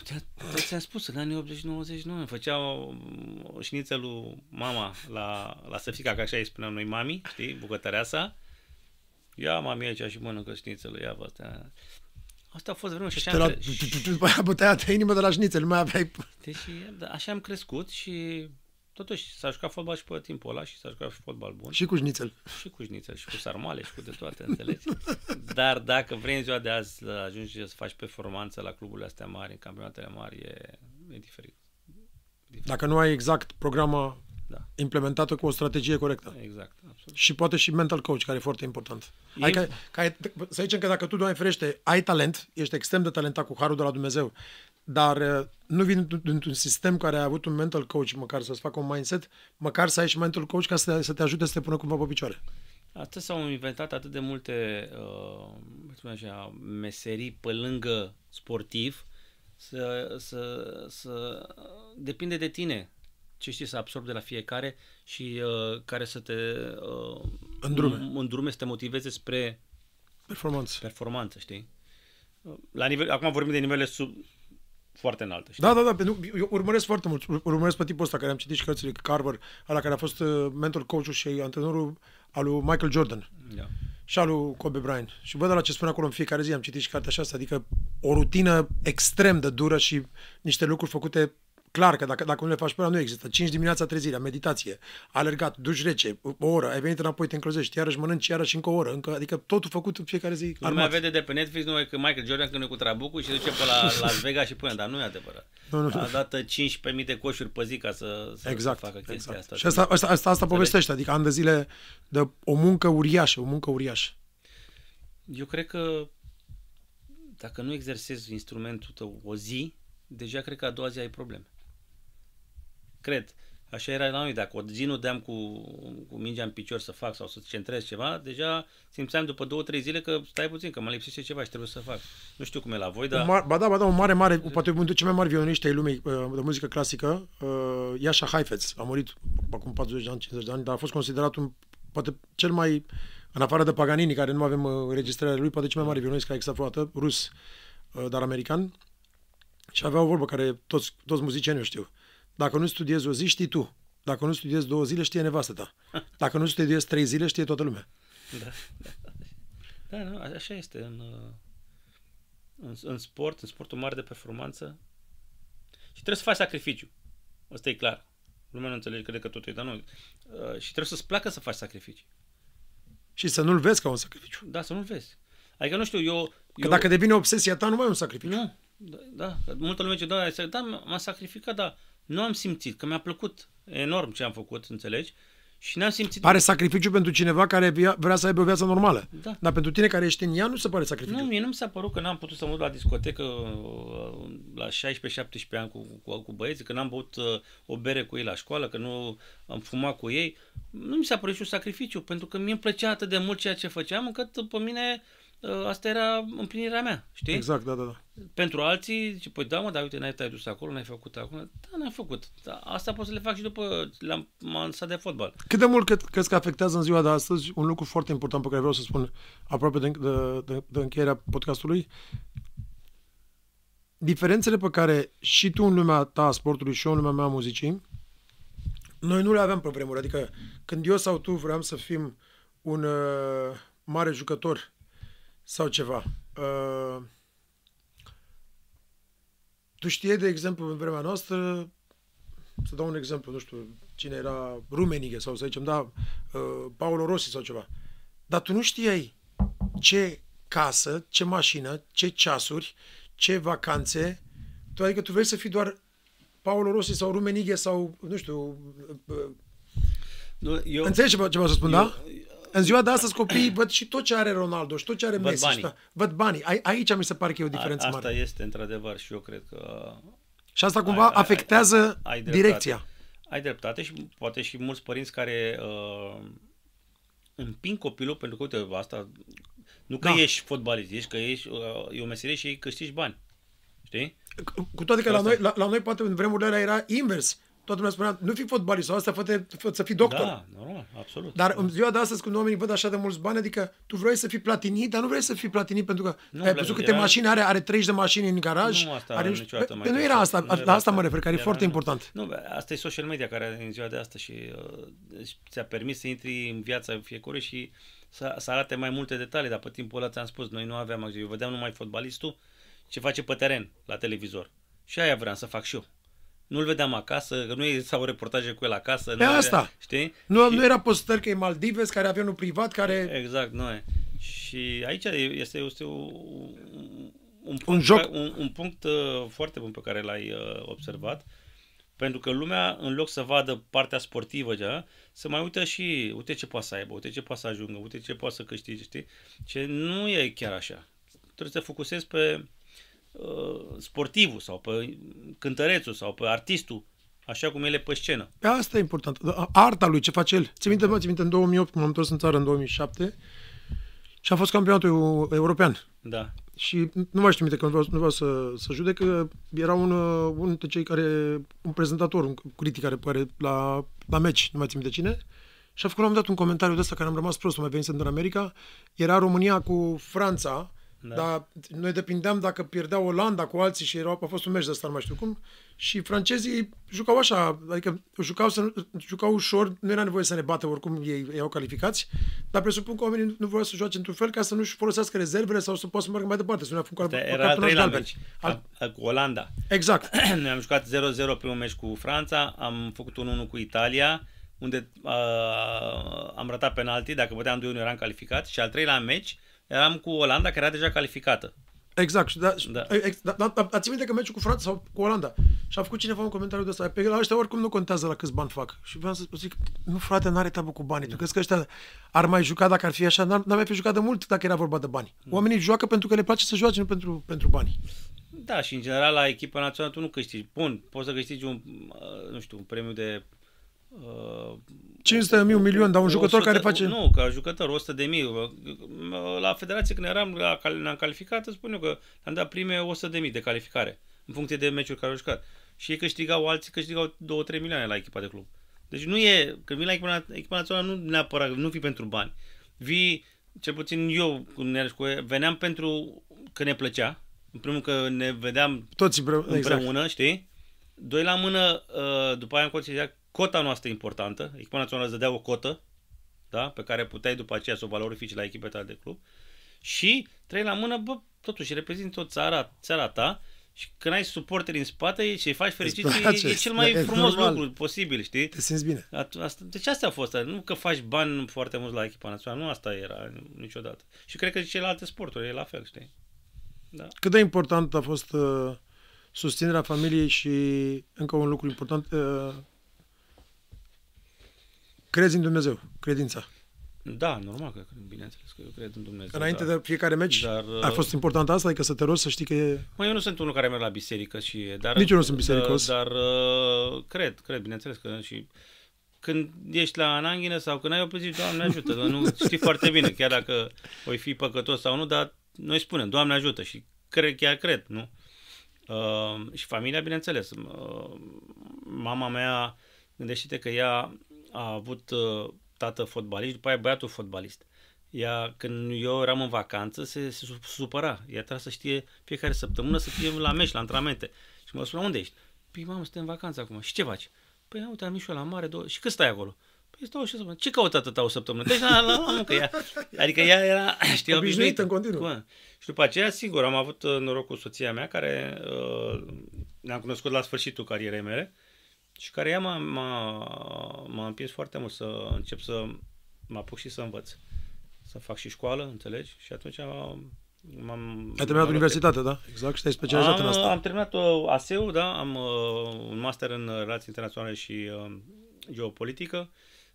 Te- Ți-am spus, în anii 80-90 nu, îmi făcea o, o șniță lui mama la, la săfica, că așa îi spuneam noi mami, știi, bucătăreasa. Ia mami aici și mănâncă șnițele, ia vă astea. Asta a fost vremuri și Te așa, la... am cre- și, După aia bătea te inimă de la șnițel, nu mai aveai... deci, da, așa am crescut și totuși s-a jucat fotbal și pe timpul ăla și s-a jucat și fotbal bun. Și cu șnițel. Și cu șnițel, și cu sarmale, și cu de toate, înțelegi? Dar dacă vrei în ziua de azi să ajungi să faci performanță la cluburile astea mari, în campionatele mari, e, e diferit. Dacă nu ai exact programa Da. implementată cu o strategie corectă. Exact, absolut. Și poate și mental coach, care e foarte important. E- Adică, că ai, să zicem că dacă tu, Doamne ferește, ai talent, ești extrem de talentat cu harul de la Dumnezeu, dar uh, nu vin dint- dintr-un sistem care a avut un mental coach, măcar să-ți facă un mindset, măcar să ai și mental coach ca să te, să te ajute să te pună cumva pe picioare. Atât s-au inventat atât de multe uh, cum spun așa, meserii pe lângă sportiv să, să, să depinde de tine ce știi să absorbi de la fiecare și uh, care să te uh, Îndrume. îndrume, să te motiveze spre Performanță. performanță, știi? La nivel, acum vorbim de nivele sub, foarte înalte, știi? Da, da, da, pentru, eu urmăresc foarte mult, urmăresc pe tipul ăsta care am citit și cărțile, Carver, ăla care a fost uh, mentor coach și antrenorul al lui Michael Jordan Da. și al lui Kobe Bryant. Și văd la ce spune acolo în fiecare zi, am citit și cartea așa asta, adică o rutină extrem de dură și niște lucruri făcute clar că dacă, dacă nu le faci pe ăla, nu există. 5 dimineața trezirea, meditație, alergat, duș rece, o oră, ai venit înapoi, te încălzești, iarăși mănânci, iarăși încă o oră, încă, adică totul făcut în fiecare zi Lumea armat. vede de pe Netflix numai că Michael Jordan când e cu trabucul și duce pe la Las Vegas și pune, dar nu e adevărat. Nu, nu. A dat 15.000 de coșuri pe zi ca să, să, Exact, să facă chestia exact. asta. Și asta, asta, asta, asta povestește, adică ani de zile de o muncă uriașă, o muncă uriașă. Eu cred că dacă nu exersezi instrumentul tău o zi, deja cred că a doua zi ai probleme. Cred. Așa era la noi. Dacă o zi nu deam cu, cu mingea în picior să fac sau să centrez ceva, deja simțeam după două, trei zile că stai puțin, că mă lipsește ceva și trebuie să fac. Nu știu cum e la voi, Da. dar... Mar, ba da, ba da, un mare, mare, poate unul dintre cei mai mari violoniști ai lumii uh, de muzică clasică, uh, Iasha Heifetz, a murit acum 40 de ani, 50 de ani, dar a fost considerat un poate cel mai, în afară de Paganini, care nu avem uh, înregistrarea lui, poate cel mai mare violonist care a existat vreodată, rus, uh, dar american. Și avea o vorbă care toți, toți muzicienii o știu. Dacă nu studiezi o zi, știi tu. Dacă nu studiezi două zile, știe nevastă ta. Dacă nu studiezi trei zile, știe toată lumea. Da, da, da. da nu, așa este în, uh, în, în sport, în sportul mare de performanță. Și trebuie să faci sacrificiu. Asta e clar. Lumea nu înțelege, crede că totul e, dar nu. Uh, și trebuie să-ți placă să faci sacrificii. Și să nu-l vezi ca un sacrificiu. Da, să nu-l vezi. Adică, nu știu, eu... Că eu... dacă devine obsesia ta, nu mai e un sacrificiu. Nu, da, da. multă lume zice, da, da, m-am sacrificat, dar nu am simțit, că mi-a plăcut enorm ce am făcut, înțelegi? Și n-am simțit... Pare sacrificiu pentru cineva care vrea să aibă o viață normală. Da. Dar pentru tine care ești în ea, nu se pare sacrificiu. Nu, mie nu mi s-a părut că n-am putut să mă duc la discotecă uh, la 16-17 ani cu, cu, cu băieții, că n-am băut uh, o bere cu ei la școală, că nu am fumat cu ei. Nu mi s-a părut și un sacrificiu, pentru că mie îmi plăcea atât de mult ceea ce făceam, încât pe mine uh, asta era împlinirea mea, știi? Exact, da, da, da. Pentru alții, zice, păi da mă, dar uite, n-ai te-ai dus acolo, n-ai făcut acolo. Da, n-am făcut. Da, asta pot să le fac și după l-am m-am lăsat de fotbal. Cât de mult crezi că afectează în ziua de astăzi un lucru foarte important pe care vreau să spun aproape de, de, de, de încheierea podcastului? Diferențele pe care și tu în lumea ta a sportului și eu în lumea mea a muzicii, noi nu le aveam pe vremuri. Adică când eu sau tu vreau să fim un uh, mare jucător sau ceva, uh, tu știi, de exemplu, în vremea noastră, să dau un exemplu, nu știu, cine era Rumenighe sau să zicem, da, uh, Paolo Rossi sau ceva. Dar tu nu știai ce casă, ce mașină, ce ceasuri, ce vacanțe, tu, adică tu vrei să fii doar Paolo Rossi sau Rumenighe sau, nu știu, uh, Nu, eu, înțelegi ce, ce vreau să spun, eu, da? În ziua de astăzi copiii văd și tot ce are Ronaldo și tot ce are Văd Messi. banii. Și tot- văd banii. Ai- Aici mi se pare că e o diferență asta mare. este într-adevăr și eu cred că Și asta cumva Ai- ai- afectează ai- ai dreptate. direcția. ai dreptate și poate și mulți părinți care uh, împing copilul pentru că, uite, asta, nu că Da. ești fotbalist, ești că ești, uh, e o meserie și câștigi bani. Știi? Cu toate că la Asta. noi, la, la noi poate în vremurile alea era invers. Toată lumea spunea, nu fi fotbalist sau asta fă, fă, să fii doctor. Da, normal, absolut. Dar în ziua de astăzi, când oamenii văd așa de mulți bani, adică tu vrei să fii platinit, dar nu vrei să fii platinit pentru că Nu, ai la- văzut câte era- mașini are, are 30 de mașini în garaj. Nu, asta are, niciodată Pe- mai pe- nu trebuie era să- asta, nu la era asta mă refer, care e Era- foarte important. Nu, bă, asta e social media care în ziua de astăzi și uh, ți-a permis să intri în viața fiecărui și să, să arate mai multe detalii, dar pe timpul ăla ți-am spus, noi nu aveam, eu vedeam numai fotbalistul ce face pe teren, la televizor. Și aia vreau să fac și eu. Nu-l vedeam acasă, că nu e sau reportaje cu el acasă. Pe nu asta. Avea, știi? Nu, Și- nu era postări că e Maldives, care avea unul privat, care... Exact, nu e. Și aici este, este un, un, punct, Un joc. ca- Un, un punct uh, foarte bun pe care l-ai uh, observat, pentru că lumea, în loc să vadă partea sportivă, deja, să mai uită și, uite ce poate să aibă, uite ce poate să ajungă, uite ce poate să câștige, știi? Ce nu e chiar așa. Trebuie să te focusezi pe uh, sportivul sau pe cântărețul sau pe artistul, așa cum el e pe scenă. Pe asta e important. Arta lui, ce face el. Ți minte, mă, ți minte, în 2008, m-am întors în țară în 2007 și a fost campionatul eu- european. Da. Și nu mai știu minte că nu vreau, nu vreau să, să judec, că era un, uh, unul dintre cei care, un prezentator, un critic care, care la, la meci, nu mai țin minte cine, și a făcut la un moment dat un comentariu de ăsta care am rămas prost, mai venit în America, era România cu Franța, da. Da. dar noi depindeam dacă pierdea Olanda cu alții și erau, a fost un meci de ăsta, nu mai știu cum, și francezii jucau așa, adică jucau, să, nu- jucau ușor, nu era nevoie să ne bată, oricum ei erau calificați, dar presupun că oamenii nu vreau să joace într-un fel ca să nu-și folosească rezervele sau să poată să meargă mai departe, să nu ne afun cu Era al cartonaș treilea galben. meci, Al- a- cu Olanda. Exact. Noi am jucat 0-0 primul meci cu Franța, am făcut un 1 cu Italia, unde uh, am ratat penalti, dacă băteam 2-1 eram calificat și al treilea meci eram cu Olanda, care era deja calificată. Exact. Și da, Da. ex, da, da, da, ți minte că meciul cu Franța sau cu Olanda și a făcut cineva un comentariu de ăsta, pe la ăștia oricum nu contează la câți bani fac. Și vreau să zic, nu frate, n-are treabă cu banii. Tu crezi că ăștia ar mai juca dacă ar fi așa? N-ar, n-ar mai fi jucat de mult dacă era vorba de bani. Oamenii joacă pentru că le place să joace, nu pentru, pentru bani. Da, și în general la echipa națională tu nu câștigi. Bun, poți să câștigi un, uh, nu știu, un premiu de... Uh, 500 de mii, un milion, dar un jucător 100 care face... Nu, ca jucător, 100 de mii. La federație, când eram, la, cal- ne-am calificat, îți spun eu că am dat prime 100 de mii de calificare, în funcție de meciuri care au jucat. Și ei câștigau, alții câștigau 2-3 milioane la echipa de club. Deci nu e, când vii la echipa, echipa națională, nu neapărat, nu vii pentru bani. Vii, cel puțin eu, cu Nereșcu, veneam pentru că ne plăcea. În primul că ne vedeam Toți împreună, împreună exact. știi? Doi la mână, uh, după aia în considerat cota noastră importantă. Echipa națională îți dădea o cotă, da? pe care puteai după aceea să o valorifici la echipele tale de club. Și trei la mână, bă, totuși reprezintă o țara, țara ta și când ai suporteri în spate și îi faci fericit, e, e cel mai da, frumos normal. lucru posibil, știi? Te simți bine. Asta, deci asta a fost, nu că faci bani foarte mulți la echipa națională, nu asta era niciodată. Și cred că și celelalte sporturi e la fel, știi? Da. Cât de important a fost uh, susținerea familiei și încă un lucru important, uh, crezi în Dumnezeu, credința. Da, normal că bineînțeles că eu cred în Dumnezeu. Înainte dar, de fiecare meci dar, a fost important asta, adică să te rogi să știi că e... Mă, eu nu sunt unul care merg la biserică și... Dar, Nici eu nu sunt bisericos. Dar, dar uh, cred, cred, bineînțeles că și când ești la ananghină sau când ai o zi, Doamne ajută, nu știi foarte bine, chiar dacă voi fi păcătos sau nu, dar noi spunem, Doamne ajută și cred, chiar cred, nu? Uh, și familia, bineînțeles. Uh, mama mea, gândește că ea a avut uh, tată fotbalist, după aia băiatul fotbalist. Ea, când eu eram în vacanță, se, se supăra. Ea trebuia să știe fiecare săptămână să fie la meci, la antrenamente. Și mă spunea, unde ești? Păi, mamă, suntem în vacanță acum. Și ce faci? Păi, uite, am ieșit la mare. Două... Și cât stai acolo? Păi stau și o săptămână. Ce caută atâta o săptămână? Deci la, la, la muncă. Ea, adică ea era, știi, obișnuită în continuu. Și după aceea, sigur, am avut uh, noroc cu soția mea, care uh, ne-am cunoscut la sfârșitul carierei mele și care ea m-a, m-a, m-a împins foarte mult să încep să mă apuc și să învăț. Să fac și școală, înțelegi? Și atunci am, m-am... Ai terminat universitatea, da? Exact, și te-ai specializat am, în asta. Am terminat uh, ASEU, da? Am uh, un master în relații internaționale și uh, geopolitică.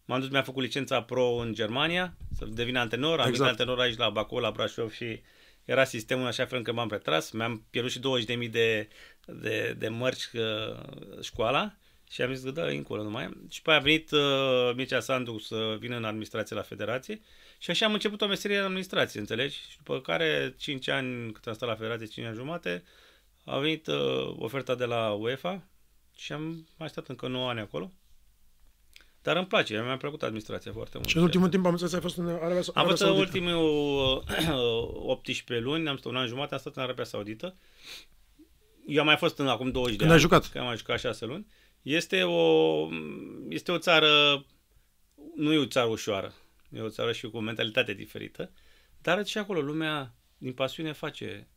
M-am dus, mi-am făcut licența pro în Germania, să devin antenor. Am exact. venit antenor aici la Bacău, la Brașov și era sistemul așa fel încât m-am retras. Mi-am pierdut și 20.000 de, de, de mărci uh, școala și am zis că da, încolo numai. Și pe a venit uh, Mircea Sandu să vină în administrație la federație și așa am început o meserie în administrație, înțelegi? Și după care 5 ani, cât am stat la federație, 5 ani jumate, a venit uh, oferta de la UEFA și am mai stat încă 9 ani acolo. Dar îmi place, mi-a plăcut administrația foarte mult. Și în ultimul timp am înțeles ai fost în Arabia Saudită? Am fost în ultimul 18 luni, am stat un an jumate, am stat în Arabia Saudită. Eu am mai fost în acum 20 Când de ani. ai jucat? Că am mai jucat 6 luni. Este o, este o țară, nu e o țară ușoară, e o țară și cu o mentalitate diferită, dar și acolo lumea din pasiune face.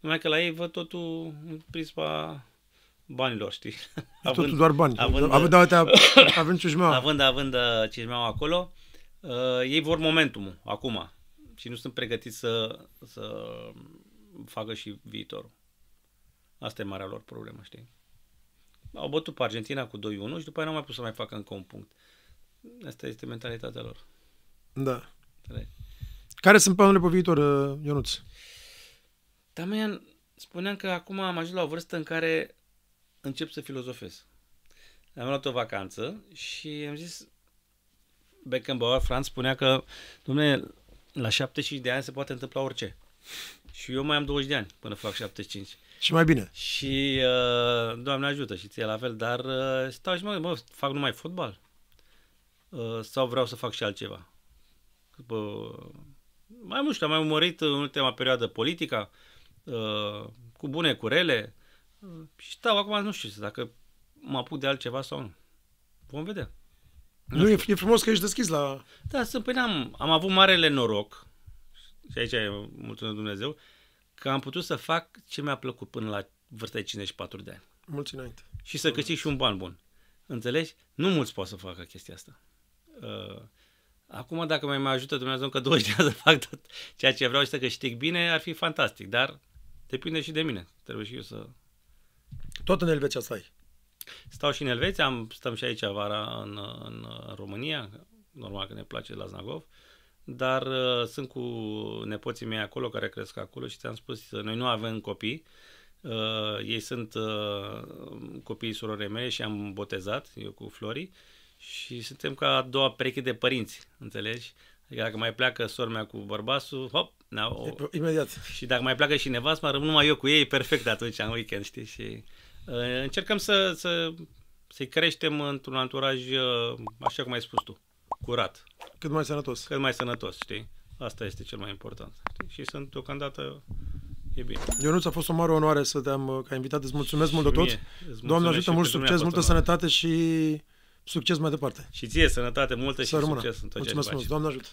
Numai că la ei văd totul în prisma banilor, știi? Având, totul doar bani. Având, având, având, având ciușmeaua. Având, având uh, ciușmeaua acolo, uh, ei vor momentumul acum și nu sunt pregătiți să, să facă și viitorul. Asta e marea lor problemă, știi? Au bătut pe Argentina cu 2-1 și după aia n-au mai pus să mai facă încă un punct. Asta este mentalitatea lor. Da. Care sunt planurile pe viitor, uh, Ionuț? Damian, spuneam că acum am ajuns la o vârstă în care încep să filozofez. Am luat o vacanță și am zis Beckenbauer, Franz, spunea că, domnule, la 75 de ani se poate întâmpla orice. Și eu mai am 20 de ani până fac 75. Și mai bine. Și, uh, Doamne ajută, și ție la fel, dar uh, stau și mă mă, fac numai fotbal? Uh, sau vreau să fac și altceva? Bă, mai mult știu, am mai urmărit în ultima perioadă politica, uh, cu bune, cu rele, uh, și stau acum, nu știu dacă mă apuc de altceva sau nu. Vom vedea. Nu, nu e, e frumos că ești deschis la... Da, să, păi am, am avut marele noroc, și aici e mulțumesc Dumnezeu, că am putut să fac ce mi-a plăcut până la vârsta de 54 de ani. Mulți înainte. Și să câștig și un ban bun. Înțelegi? Nu mulți pot să facă chestia asta. Uh, acum, dacă mai mă ajută Dumnezeu încă 20 de ani să fac tot ceea ce vreau și să câștig bine, ar fi fantastic. Dar depinde și de mine. Trebuie și eu să... Tot în Elveția stai? Stau și în Elveția, am, stăm și aici vara în, în, în România, normal că ne place la Znagov. Uh, dar uh, sunt cu nepoții mei acolo care cresc acolo și ți-am spus, uh, noi nu avem copii, uh, ei sunt uh, copiii surorii mele și am botezat, eu cu Flori, și suntem ca a doua pereche de părinți, înțelegi? Adică dacă mai pleacă sora mea cu bărbasul, hop, o... Imediat. Și dacă mai pleacă și nevastă, rămân numai eu cu ei, perfect atunci în weekend, știi? Și uh, încercăm să, să, să-i creștem într-un anturaj, uh, așa cum ai spus tu, curat, Cât mai sănătos. cât mai sănătos, știi? Asta este cel mai important. Știi? Și sunt deocamdată, e bine. Ionuț, a fost o mare onoare să te-am uh, ca invitat. Îți mulțumesc mult de tot. Mie, îți mulțumesc Doamne și ajută, mult pentru mine succes, a fost multă onoare. sănătate și succes mai departe. Și ție sănătate multă Să și rămână. succes în tot ceea ce Mulțumesc faci. mult. Doamne ajută.